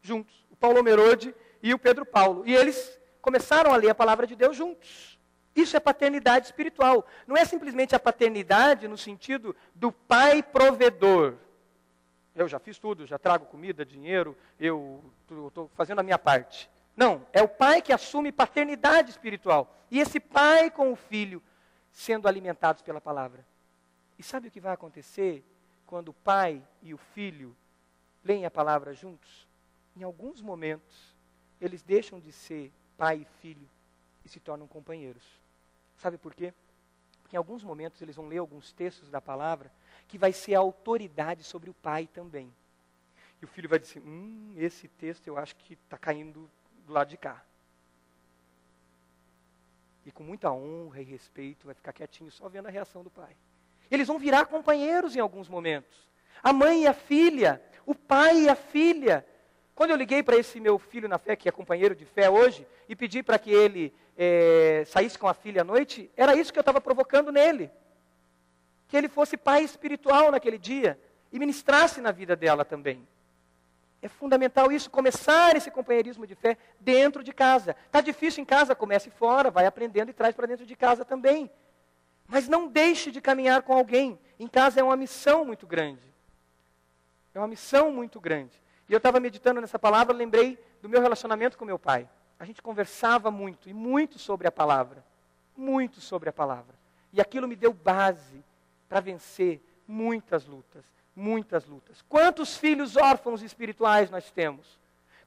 juntos, o Paulo Merode e o Pedro Paulo. E eles começaram a ler a palavra de Deus juntos. Isso é paternidade espiritual. Não é simplesmente a paternidade no sentido do pai provedor. Eu já fiz tudo, já trago comida, dinheiro, eu estou fazendo a minha parte. Não, é o pai que assume paternidade espiritual. E esse pai com o filho sendo alimentados pela palavra. E sabe o que vai acontecer quando o pai e o filho leem a palavra juntos? Em alguns momentos, eles deixam de ser pai e filho e se tornam companheiros. Sabe por quê? Porque em alguns momentos eles vão ler alguns textos da palavra que vai ser a autoridade sobre o pai também. E o filho vai dizer: Hum, esse texto eu acho que está caindo do lado de cá. E com muita honra e respeito vai ficar quietinho só vendo a reação do pai. Eles vão virar companheiros em alguns momentos. A mãe e a filha, o pai e a filha. Quando eu liguei para esse meu filho na fé, que é companheiro de fé hoje, e pedi para que ele é, saísse com a filha à noite, era isso que eu estava provocando nele. Que ele fosse pai espiritual naquele dia e ministrasse na vida dela também. É fundamental isso, começar esse companheirismo de fé dentro de casa. Está difícil em casa, comece fora, vai aprendendo e traz para dentro de casa também. Mas não deixe de caminhar com alguém. Em casa é uma missão muito grande. É uma missão muito grande. E eu estava meditando nessa palavra, lembrei do meu relacionamento com meu pai. A gente conversava muito, e muito sobre a palavra. Muito sobre a palavra. E aquilo me deu base para vencer muitas lutas. Muitas lutas. Quantos filhos órfãos espirituais nós temos?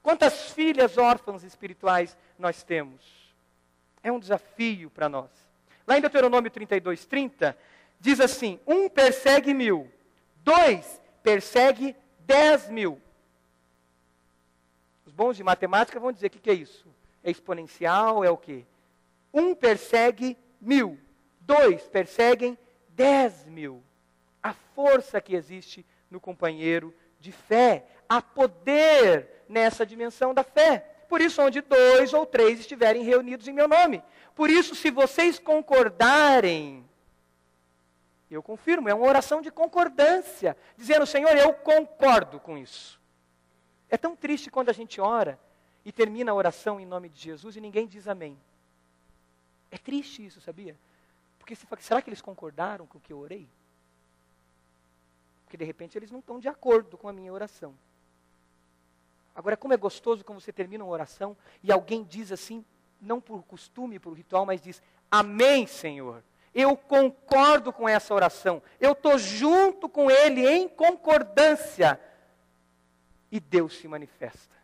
Quantas filhas órfãs espirituais nós temos? É um desafio para nós. Lá em Deuteronômio 32, 30, diz assim: um persegue mil, dois persegue dez mil. Os bons de matemática vão dizer: o que, que é isso? É exponencial? É o quê? Um persegue mil, dois perseguem dez mil. A força que existe no companheiro de fé, há poder nessa dimensão da fé. Por isso, onde dois ou três estiverem reunidos em meu nome. Por isso, se vocês concordarem, eu confirmo, é uma oração de concordância, dizendo, Senhor, eu concordo com isso. É tão triste quando a gente ora e termina a oração em nome de Jesus e ninguém diz amém. É triste isso, sabia? Porque fala, será que eles concordaram com o que eu orei? Porque de repente eles não estão de acordo com a minha oração. Agora, como é gostoso quando você termina uma oração e alguém diz assim, não por costume, por ritual, mas diz: Amém, Senhor. Eu concordo com essa oração. Eu estou junto com ele em concordância. E Deus se manifesta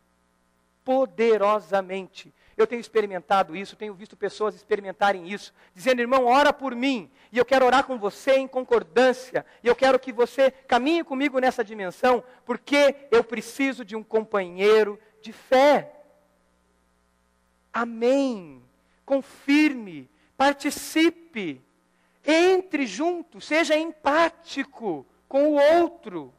poderosamente. Eu tenho experimentado isso, tenho visto pessoas experimentarem isso, dizendo, irmão, ora por mim, e eu quero orar com você em concordância, e eu quero que você caminhe comigo nessa dimensão, porque eu preciso de um companheiro de fé. Amém. Confirme, participe, entre junto, seja empático com o outro.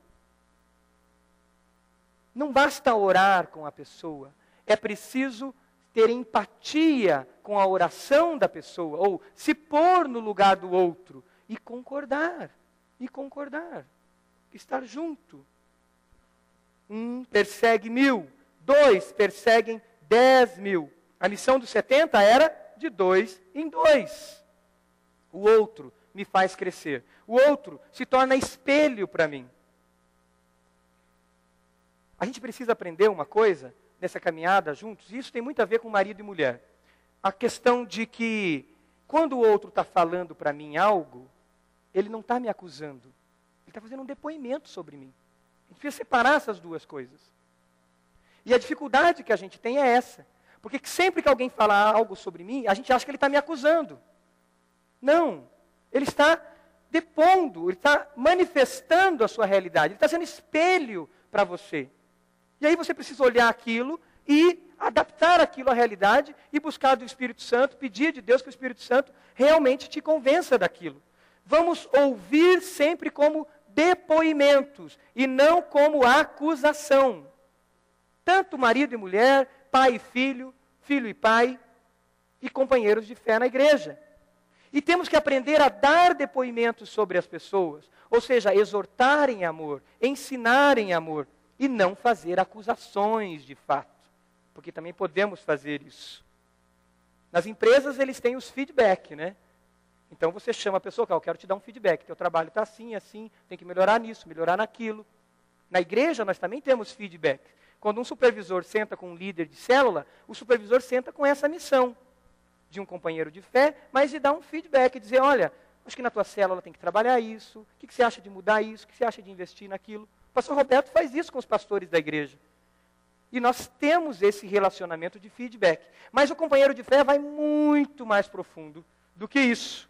Não basta orar com a pessoa, é preciso ter empatia com a oração da pessoa, ou se pôr no lugar do outro e concordar, e concordar, estar junto. Um persegue mil, dois perseguem dez mil. A missão dos 70 era de dois em dois. O outro me faz crescer. O outro se torna espelho para mim. A gente precisa aprender uma coisa nessa caminhada juntos, e isso tem muito a ver com marido e mulher. A questão de que, quando o outro está falando para mim algo, ele não está me acusando. Ele está fazendo um depoimento sobre mim. A gente precisa separar essas duas coisas. E a dificuldade que a gente tem é essa. Porque sempre que alguém fala algo sobre mim, a gente acha que ele está me acusando. Não. Ele está depondo, ele está manifestando a sua realidade, ele está sendo espelho para você. E aí você precisa olhar aquilo e adaptar aquilo à realidade e buscar do Espírito Santo, pedir de Deus que o Espírito Santo realmente te convença daquilo. Vamos ouvir sempre como depoimentos e não como acusação. Tanto marido e mulher, pai e filho, filho e pai e companheiros de fé na igreja. E temos que aprender a dar depoimentos sobre as pessoas, ou seja, exortar em amor, ensinar em amor, e não fazer acusações de fato, porque também podemos fazer isso. Nas empresas eles têm os feedback, né? Então você chama a pessoa, eu quero te dar um feedback, teu trabalho está assim, assim, tem que melhorar nisso, melhorar naquilo. Na igreja nós também temos feedback. Quando um supervisor senta com um líder de célula, o supervisor senta com essa missão de um companheiro de fé, mas de dar um feedback, dizer, olha, acho que na tua célula tem que trabalhar isso, o que, que você acha de mudar isso, o que você acha de investir naquilo pastor Roberto faz isso com os pastores da igreja. E nós temos esse relacionamento de feedback. Mas o companheiro de fé vai muito mais profundo do que isso.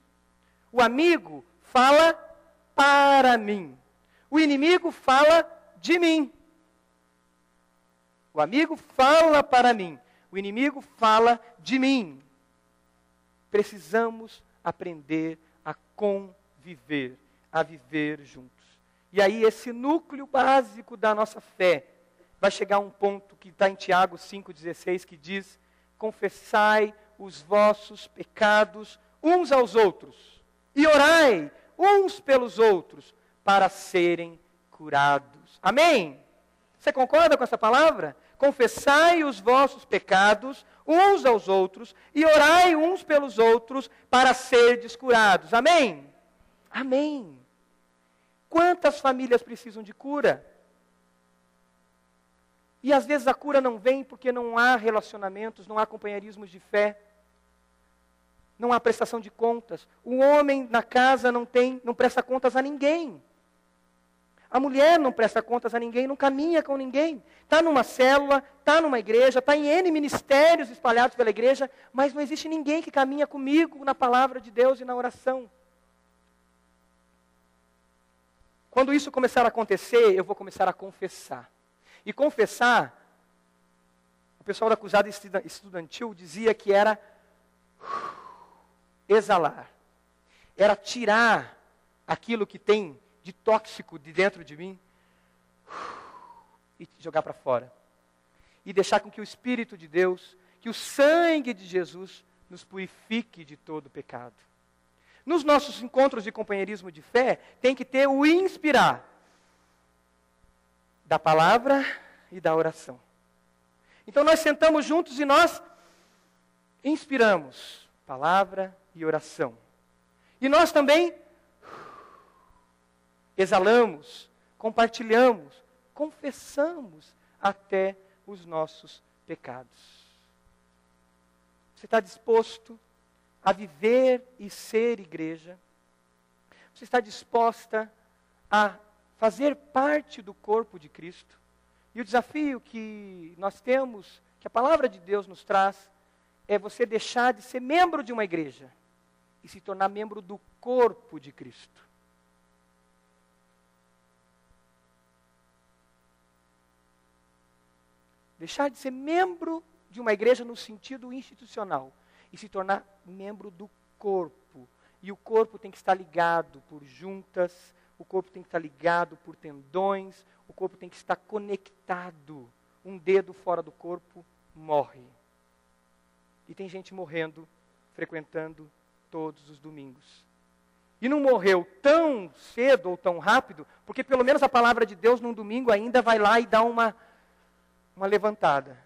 O amigo fala para mim. O inimigo fala de mim. O amigo fala para mim. O inimigo fala de mim. Precisamos aprender a conviver, a viver juntos. E aí, esse núcleo básico da nossa fé vai chegar a um ponto que está em Tiago 5,16, que diz: Confessai os vossos pecados uns aos outros, e orai uns pelos outros, para serem curados. Amém? Você concorda com essa palavra? Confessai os vossos pecados uns aos outros e orai uns pelos outros para serdes curados. Amém? Amém. Quantas famílias precisam de cura? E às vezes a cura não vem porque não há relacionamentos, não há companheirismos de fé, não há prestação de contas. O homem na casa não tem, não presta contas a ninguém. A mulher não presta contas a ninguém, não caminha com ninguém. Está numa célula, está numa igreja, está em N ministérios espalhados pela igreja, mas não existe ninguém que caminha comigo na palavra de Deus e na oração. Quando isso começar a acontecer, eu vou começar a confessar. E confessar, o pessoal da cruzada estudantil dizia que era exalar, era tirar aquilo que tem de tóxico de dentro de mim e jogar para fora. E deixar com que o Espírito de Deus, que o sangue de Jesus nos purifique de todo pecado. Nos nossos encontros de companheirismo de fé, tem que ter o inspirar da palavra e da oração. Então nós sentamos juntos e nós inspiramos palavra e oração. E nós também exalamos, compartilhamos, confessamos até os nossos pecados. Você está disposto a viver e ser igreja? Você está disposta a fazer parte do corpo de Cristo? E o desafio que nós temos, que a palavra de Deus nos traz, é você deixar de ser membro de uma igreja e se tornar membro do corpo de Cristo. Deixar de ser membro de uma igreja no sentido institucional e se tornar membro do corpo. E o corpo tem que estar ligado por juntas, o corpo tem que estar ligado por tendões, o corpo tem que estar conectado. Um dedo fora do corpo morre. E tem gente morrendo, frequentando todos os domingos. E não morreu tão cedo ou tão rápido, porque pelo menos a palavra de Deus num domingo ainda vai lá e dá uma uma levantada.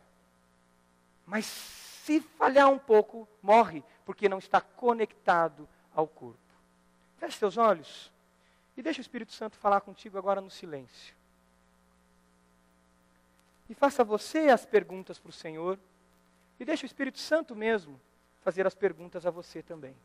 Mas se falhar um pouco, morre, porque não está conectado ao corpo. Feche seus olhos e deixa o Espírito Santo falar contigo agora no silêncio. E faça você as perguntas para o Senhor. E deixa o Espírito Santo mesmo fazer as perguntas a você também.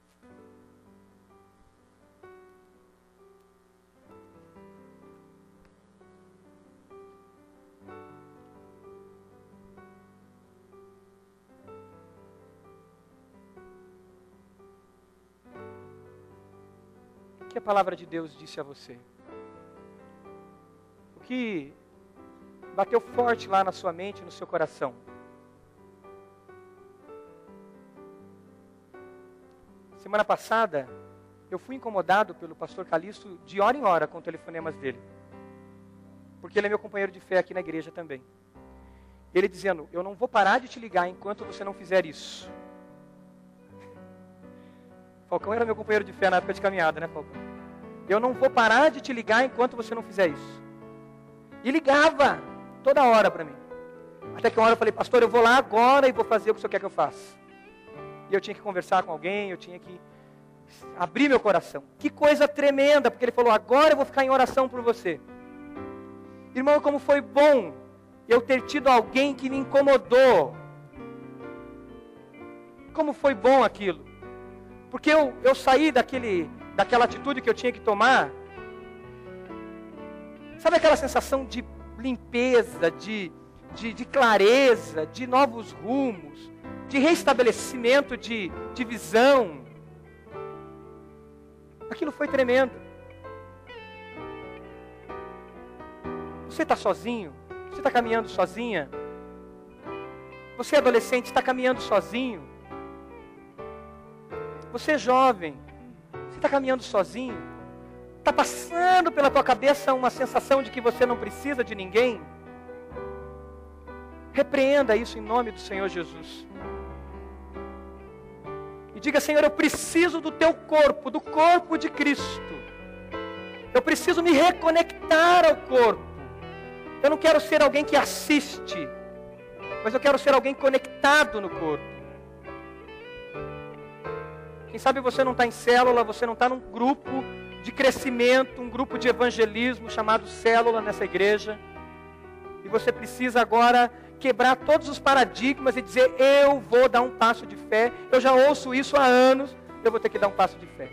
Palavra de Deus disse a você? O que bateu forte lá na sua mente, no seu coração? Semana passada, eu fui incomodado pelo pastor Calixto de hora em hora com telefonemas dele. Porque ele é meu companheiro de fé aqui na igreja também. Ele dizendo: Eu não vou parar de te ligar enquanto você não fizer isso. Falcão era meu companheiro de fé na época de caminhada, né, Falcão? Eu não vou parar de te ligar enquanto você não fizer isso. E ligava toda hora para mim. Até que uma hora eu falei, pastor, eu vou lá agora e vou fazer o que o senhor quer que eu faça. E eu tinha que conversar com alguém, eu tinha que abrir meu coração. Que coisa tremenda, porque ele falou, agora eu vou ficar em oração por você. Irmão, como foi bom eu ter tido alguém que me incomodou. Como foi bom aquilo. Porque eu, eu saí daquele, daquela atitude que eu tinha que tomar. Sabe aquela sensação de limpeza, de, de, de clareza, de novos rumos, de restabelecimento de, de visão? Aquilo foi tremendo. Você está sozinho? Você está caminhando sozinha? Você é adolescente, está caminhando sozinho? Você é jovem, está caminhando sozinho? Está passando pela tua cabeça uma sensação de que você não precisa de ninguém? Repreenda isso em nome do Senhor Jesus. E diga, Senhor, eu preciso do teu corpo, do corpo de Cristo. Eu preciso me reconectar ao corpo. Eu não quero ser alguém que assiste, mas eu quero ser alguém conectado no corpo. Quem sabe você não está em célula, você não está num grupo de crescimento, um grupo de evangelismo chamado célula nessa igreja. E você precisa agora quebrar todos os paradigmas e dizer: Eu vou dar um passo de fé. Eu já ouço isso há anos, eu vou ter que dar um passo de fé.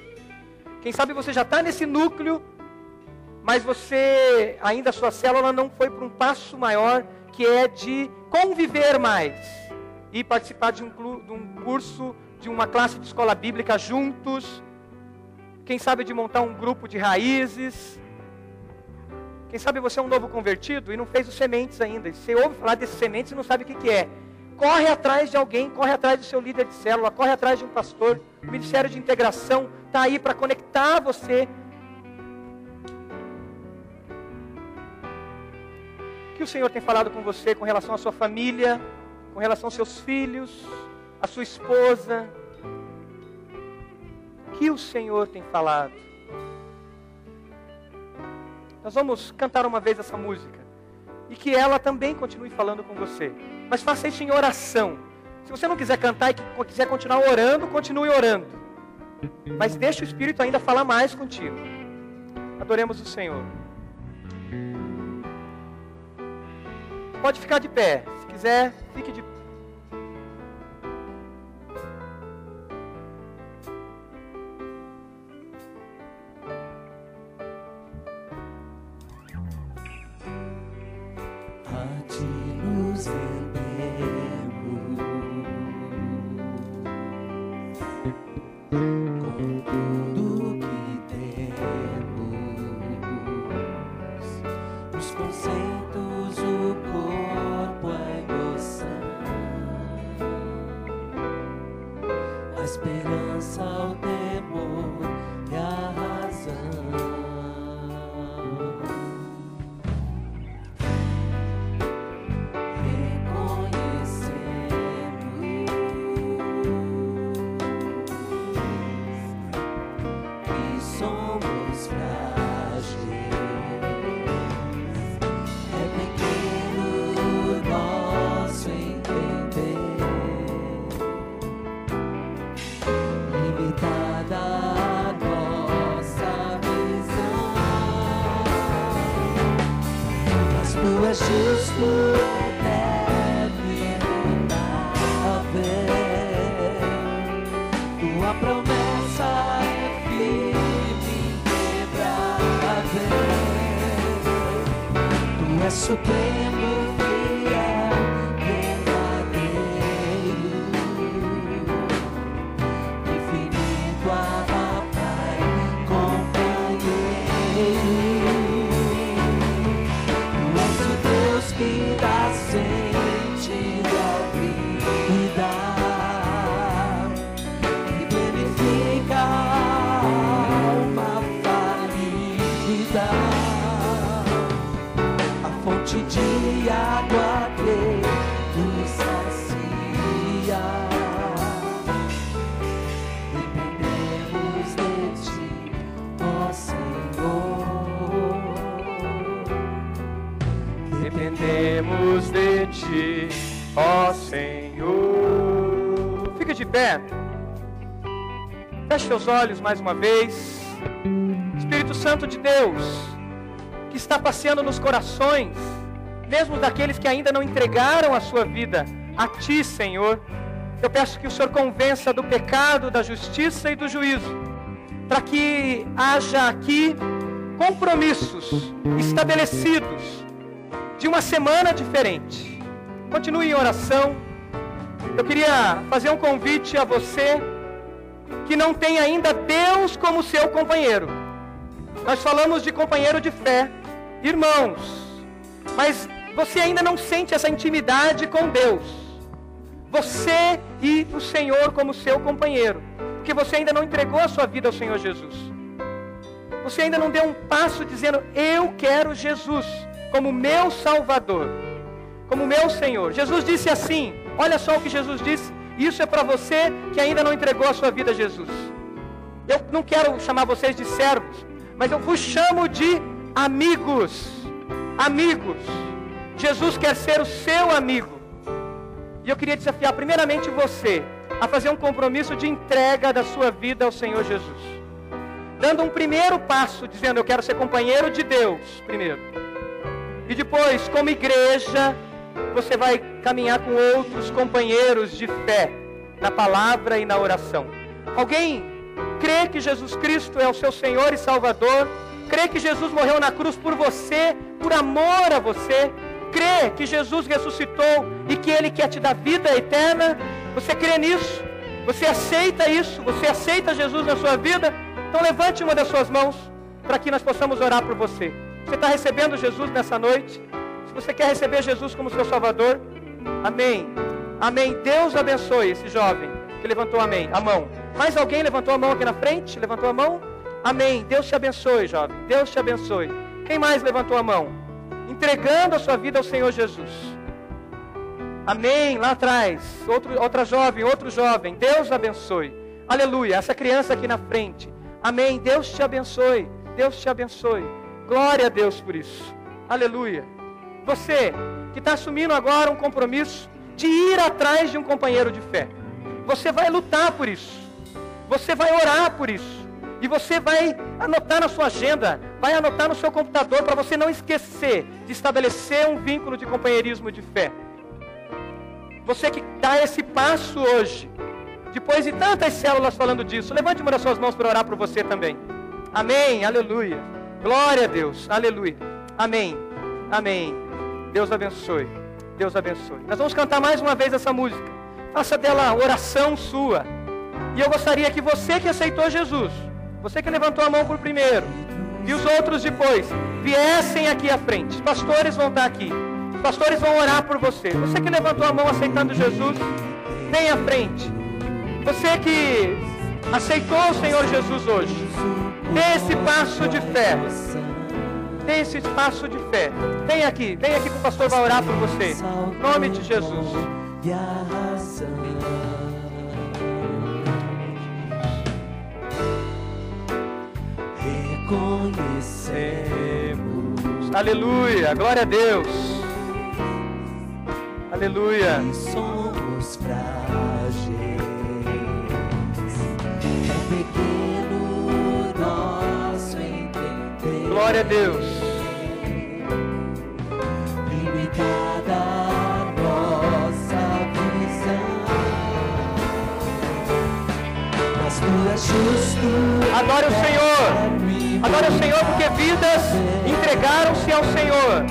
Quem sabe você já está nesse núcleo, mas você, ainda a sua célula não foi para um passo maior, que é de conviver mais e participar de um, de um curso, de uma classe de escola bíblica juntos. Quem sabe de montar um grupo de raízes quem sabe você é um novo convertido e não fez os sementes ainda. Você ouve falar desses sementes e não sabe o que, que é. Corre atrás de alguém, corre atrás do seu líder de célula, corre atrás de um pastor. O Ministério de Integração está aí para conectar você. O que o Senhor tem falado com você com relação à sua família, com relação aos seus filhos, à sua esposa? Que o Senhor tem falado? Nós vamos cantar uma vez essa música. E que ela também continue falando com você. Mas faça isso em oração. Se você não quiser cantar e quiser continuar orando, continue orando. Mas deixe o Espírito ainda falar mais contigo. Adoremos o Senhor. Pode ficar de pé. Se quiser, fique de pé. Seus olhos mais uma vez. Espírito Santo de Deus, que está passeando nos corações, mesmo daqueles que ainda não entregaram a sua vida a Ti, Senhor. Eu peço que o Senhor convença do pecado, da justiça e do juízo, para que haja aqui compromissos estabelecidos de uma semana diferente. Continue em oração. Eu queria fazer um convite a você que não tem ainda Deus como seu companheiro. Nós falamos de companheiro de fé, irmãos, mas você ainda não sente essa intimidade com Deus. Você e o Senhor como seu companheiro, porque você ainda não entregou a sua vida ao Senhor Jesus. Você ainda não deu um passo dizendo: Eu quero Jesus como meu Salvador, como meu Senhor. Jesus disse assim: Olha só o que Jesus disse. Isso é para você que ainda não entregou a sua vida a Jesus. Eu não quero chamar vocês de servos, mas eu vos chamo de amigos. Amigos. Jesus quer ser o seu amigo. E eu queria desafiar primeiramente você a fazer um compromisso de entrega da sua vida ao Senhor Jesus. Dando um primeiro passo, dizendo eu quero ser companheiro de Deus, primeiro. E depois, como igreja, você vai caminhar com outros companheiros de fé na palavra e na oração. Alguém crê que Jesus Cristo é o seu Senhor e Salvador? Crê que Jesus morreu na cruz por você, por amor a você? Crê que Jesus ressuscitou e que Ele quer te dar vida eterna? Você crê nisso? Você aceita isso? Você aceita Jesus na sua vida? Então levante uma das suas mãos para que nós possamos orar por você. Você está recebendo Jesus nessa noite? Se você quer receber Jesus como seu Salvador, amém. Amém. Deus abençoe esse jovem que levantou amém. a mão. Mais alguém levantou a mão aqui na frente? Levantou a mão? Amém. Deus te abençoe, jovem. Deus te abençoe. Quem mais levantou a mão? Entregando a sua vida ao Senhor Jesus. Amém. Lá atrás. Outro, outra jovem, outro jovem. Deus abençoe. Aleluia. Essa criança aqui na frente. Amém. Deus te abençoe. Deus te abençoe. Glória a Deus por isso. Aleluia. Você que está assumindo agora um compromisso de ir atrás de um companheiro de fé. Você vai lutar por isso. Você vai orar por isso. E você vai anotar na sua agenda, vai anotar no seu computador para você não esquecer de estabelecer um vínculo de companheirismo de fé. Você que dá esse passo hoje, depois de tantas células falando disso, levante uma das suas mãos para orar por você também. Amém, aleluia. Glória a Deus, aleluia. Amém, amém. Deus abençoe, Deus abençoe. Nós vamos cantar mais uma vez essa música. Faça dela oração sua. E eu gostaria que você que aceitou Jesus, você que levantou a mão por primeiro, e os outros depois, viessem aqui à frente. Os pastores vão estar aqui. Os pastores vão orar por você. Você que levantou a mão aceitando Jesus, vem à frente. Você que aceitou o Senhor Jesus hoje, dê esse passo de fé. Dê esse passo de fé. Vem aqui, vem aqui que o pastor vai orar por você. Em nome de Jesus. Reconhecemos. Aleluia, glória a Deus. Aleluia. Somos frágeis. Glória a Deus. Limitada a nossa visão. Mas tu és justo. Adore o Senhor. Adore o Senhor porque vidas entregaram-se ao Senhor.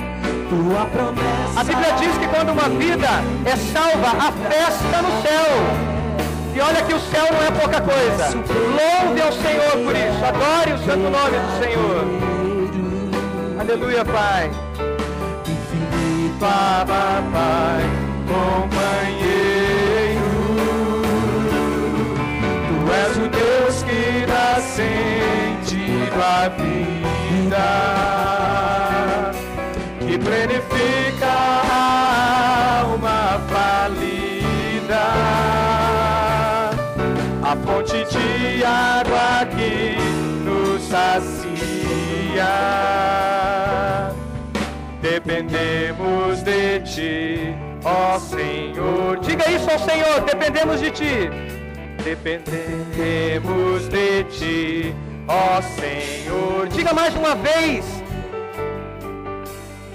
A Bíblia diz que quando uma vida é salva, há festa no céu. E olha que o céu não é pouca coisa. Louve ao Senhor por isso. Adore o santo nome do Senhor. Aleluia, Pai. Infinito Abba, Pai, companheiro. Tu és o Deus que dá sentido à vida, que plenifica a alma falida, a fonte de água que nos sacia. Dependemos de ti, ó Senhor. Diga isso ao Senhor, dependemos de ti. Dependemos de ti, ó Senhor. Diga mais uma vez.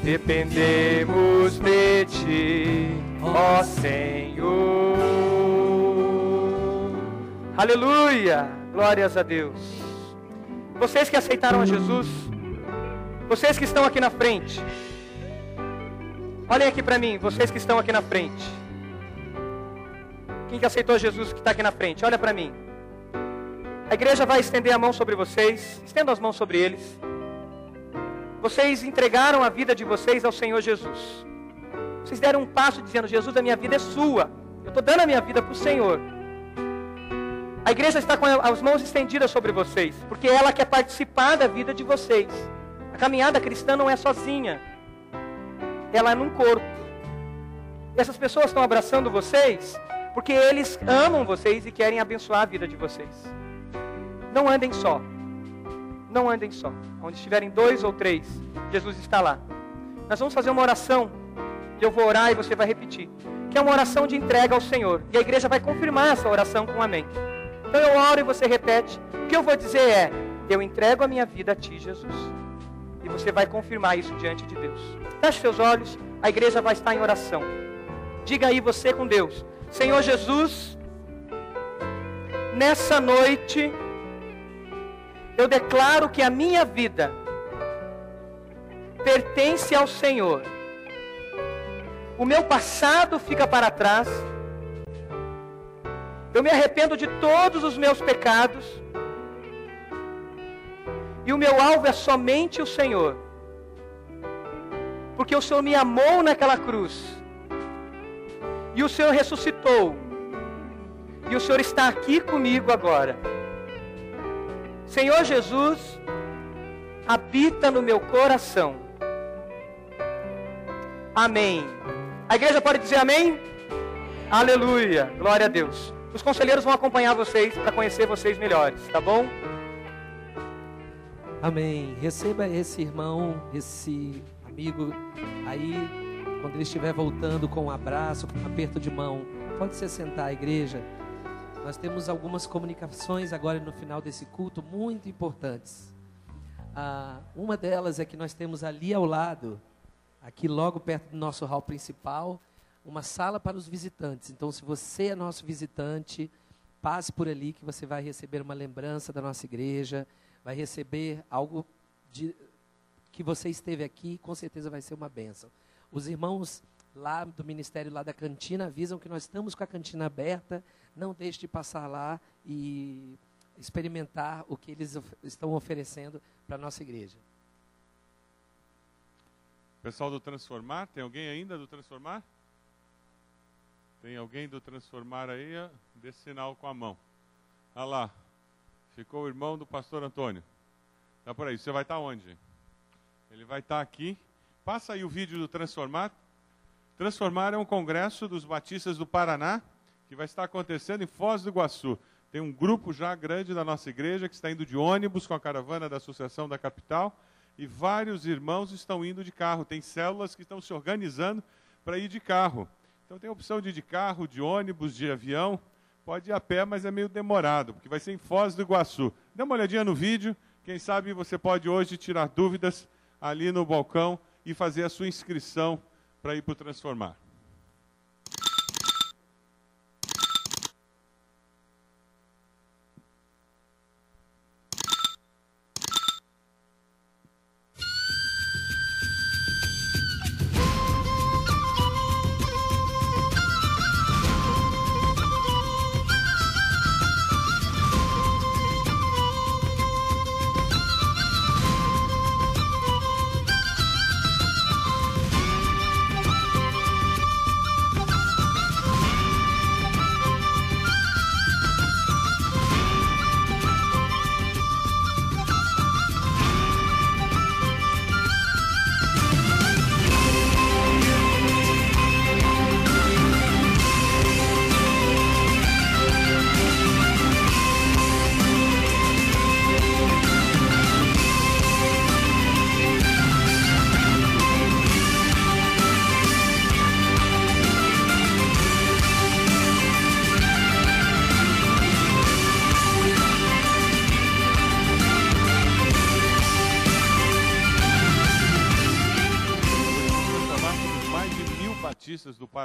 Dependemos de ti, ó Senhor. Aleluia! Glórias a Deus. Vocês que aceitaram a Jesus, vocês que estão aqui na frente, olhem aqui para mim, vocês que estão aqui na frente. Quem que aceitou Jesus que está aqui na frente? Olha para mim. A igreja vai estender a mão sobre vocês. Estenda as mãos sobre eles. Vocês entregaram a vida de vocês ao Senhor Jesus. Vocês deram um passo dizendo: Jesus, a minha vida é sua. Eu estou dando a minha vida para o Senhor. A igreja está com as mãos estendidas sobre vocês, porque ela quer participar da vida de vocês. A caminhada cristã não é sozinha, ela é num corpo. E essas pessoas estão abraçando vocês porque eles amam vocês e querem abençoar a vida de vocês. Não andem só. Não andem só. Onde estiverem dois ou três, Jesus está lá. Nós vamos fazer uma oração. Eu vou orar e você vai repetir. Que é uma oração de entrega ao Senhor. E a igreja vai confirmar essa oração com amém. Então eu oro e você repete. O que eu vou dizer é: Eu entrego a minha vida a ti, Jesus. E você vai confirmar isso diante de Deus. Feche seus olhos. A igreja vai estar em oração. Diga aí você com Deus. Senhor Jesus, nessa noite, eu declaro que a minha vida pertence ao Senhor. O meu passado fica para trás. Eu me arrependo de todos os meus pecados. E o meu alvo é somente o Senhor. Porque o Senhor me amou naquela cruz. E o Senhor ressuscitou. E o Senhor está aqui comigo agora. Senhor Jesus, habita no meu coração. Amém. A igreja pode dizer amém? Aleluia. Glória a Deus. Os conselheiros vão acompanhar vocês para conhecer vocês melhores, tá bom? Amém. Receba esse irmão, esse amigo aí, quando ele estiver voltando com um abraço, com um aperto de mão. Pode se sentar, igreja. Nós temos algumas comunicações agora no final desse culto muito importantes. Ah, uma delas é que nós temos ali ao lado, aqui logo perto do nosso hall principal, uma sala para os visitantes. Então, se você é nosso visitante, passe por ali que você vai receber uma lembrança da nossa igreja, vai receber algo de, que você esteve aqui, com certeza vai ser uma bênção. Os irmãos lá do ministério lá da cantina avisam que nós estamos com a cantina aberta não deixe de passar lá e experimentar o que eles of estão oferecendo para a nossa igreja. Pessoal do Transformar, tem alguém ainda do Transformar? Tem alguém do Transformar aí? Dê sinal com a mão. Olha lá, ficou o irmão do pastor Antônio. Está por aí. Você vai estar tá onde? Ele vai estar tá aqui. Passa aí o vídeo do Transformar. Transformar é um congresso dos batistas do Paraná que vai estar acontecendo em Foz do Iguaçu. Tem um grupo já grande da nossa igreja que está indo de ônibus com a caravana da Associação da Capital e vários irmãos estão indo de carro. Tem células que estão se organizando para ir de carro. Então tem a opção de ir de carro, de ônibus, de avião. Pode ir a pé, mas é meio demorado, porque vai ser em Foz do Iguaçu. Dê uma olhadinha no vídeo. Quem sabe você pode hoje tirar dúvidas ali no balcão e fazer a sua inscrição para ir para o Transformar.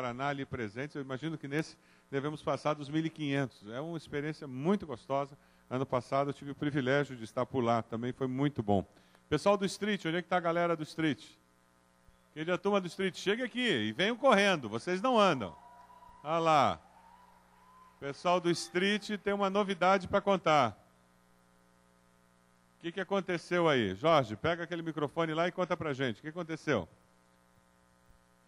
Paraná ali presentes. Eu imagino que nesse devemos passar dos 1.500. É uma experiência muito gostosa. Ano passado eu tive o privilégio de estar por lá, também foi muito bom. Pessoal do Street, onde é que está a galera do Street? Quem é a turma do Street? Chega aqui e venham correndo, vocês não andam. Olha lá. Pessoal do Street tem uma novidade para contar. que, que aconteceu aí? Jorge, pega aquele microfone lá e conta pra gente. O que aconteceu?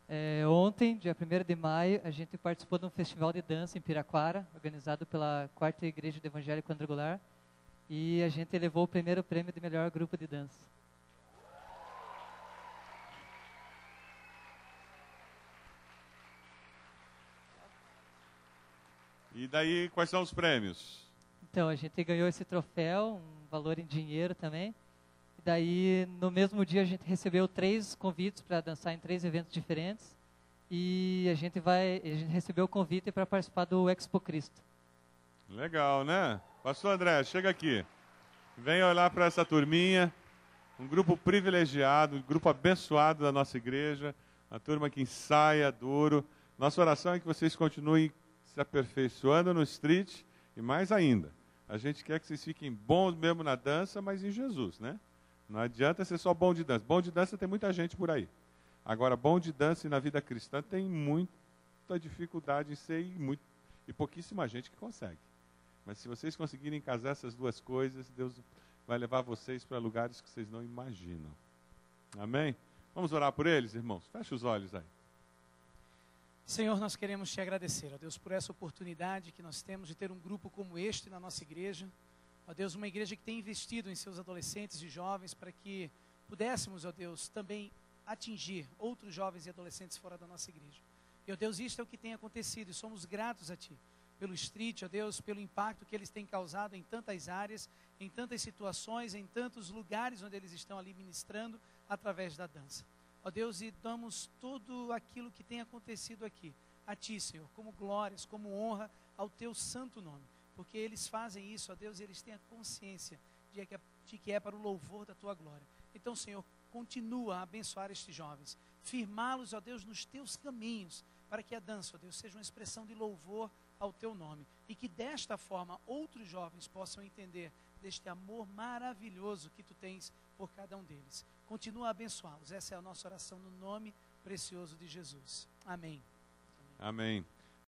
É, ontem, dia 1 de maio, a gente participou de um festival de dança em Piraquara, organizado pela Quarta Igreja do Evangelho Quadrangular, e a gente levou o primeiro prêmio de melhor grupo de dança. E daí, quais são os prêmios? Então, a gente ganhou esse troféu, um valor em dinheiro também. Daí, no mesmo dia, a gente recebeu três convites para dançar em três eventos diferentes. E a gente vai, a gente recebeu o convite para participar do Expo Cristo. Legal, né? Pastor André, chega aqui. Vem olhar para essa turminha, um grupo privilegiado, um grupo abençoado da nossa igreja, uma turma que ensaia duro. Nossa oração é que vocês continuem se aperfeiçoando no street e mais ainda. A gente quer que vocês fiquem bons mesmo na dança, mas em Jesus, né? Não adianta ser só bom de dança. Bom de dança tem muita gente por aí. Agora, bom de dança e na vida cristã tem muita dificuldade em ser e, muito, e pouquíssima gente que consegue. Mas se vocês conseguirem casar essas duas coisas, Deus vai levar vocês para lugares que vocês não imaginam. Amém? Vamos orar por eles, irmãos? Feche os olhos aí. Senhor, nós queremos te agradecer, ó Deus, por essa oportunidade que nós temos de ter um grupo como este na nossa igreja. Ó Deus, uma igreja que tem investido em seus adolescentes e jovens para que pudéssemos, ó Deus, também atingir outros jovens e adolescentes fora da nossa igreja. E, ó Deus, isto é o que tem acontecido e somos gratos a Ti pelo street, ó Deus, pelo impacto que eles têm causado em tantas áreas, em tantas situações, em tantos lugares onde eles estão ali ministrando através da dança. Ó Deus, e damos tudo aquilo que tem acontecido aqui a Ti, Senhor, como glórias, como honra ao Teu santo nome. Porque eles fazem isso, ó Deus, e eles têm a consciência de que, é, de que é para o louvor da Tua glória. Então, Senhor, continua a abençoar estes jovens, firmá-los, ó Deus, nos Teus caminhos, para que a dança, ó Deus, seja uma expressão de louvor ao Teu nome. E que desta forma outros jovens possam entender deste amor maravilhoso que Tu tens por cada um deles. Continua a abençoá-los. Essa é a nossa oração no nome precioso de Jesus. Amém. Amém.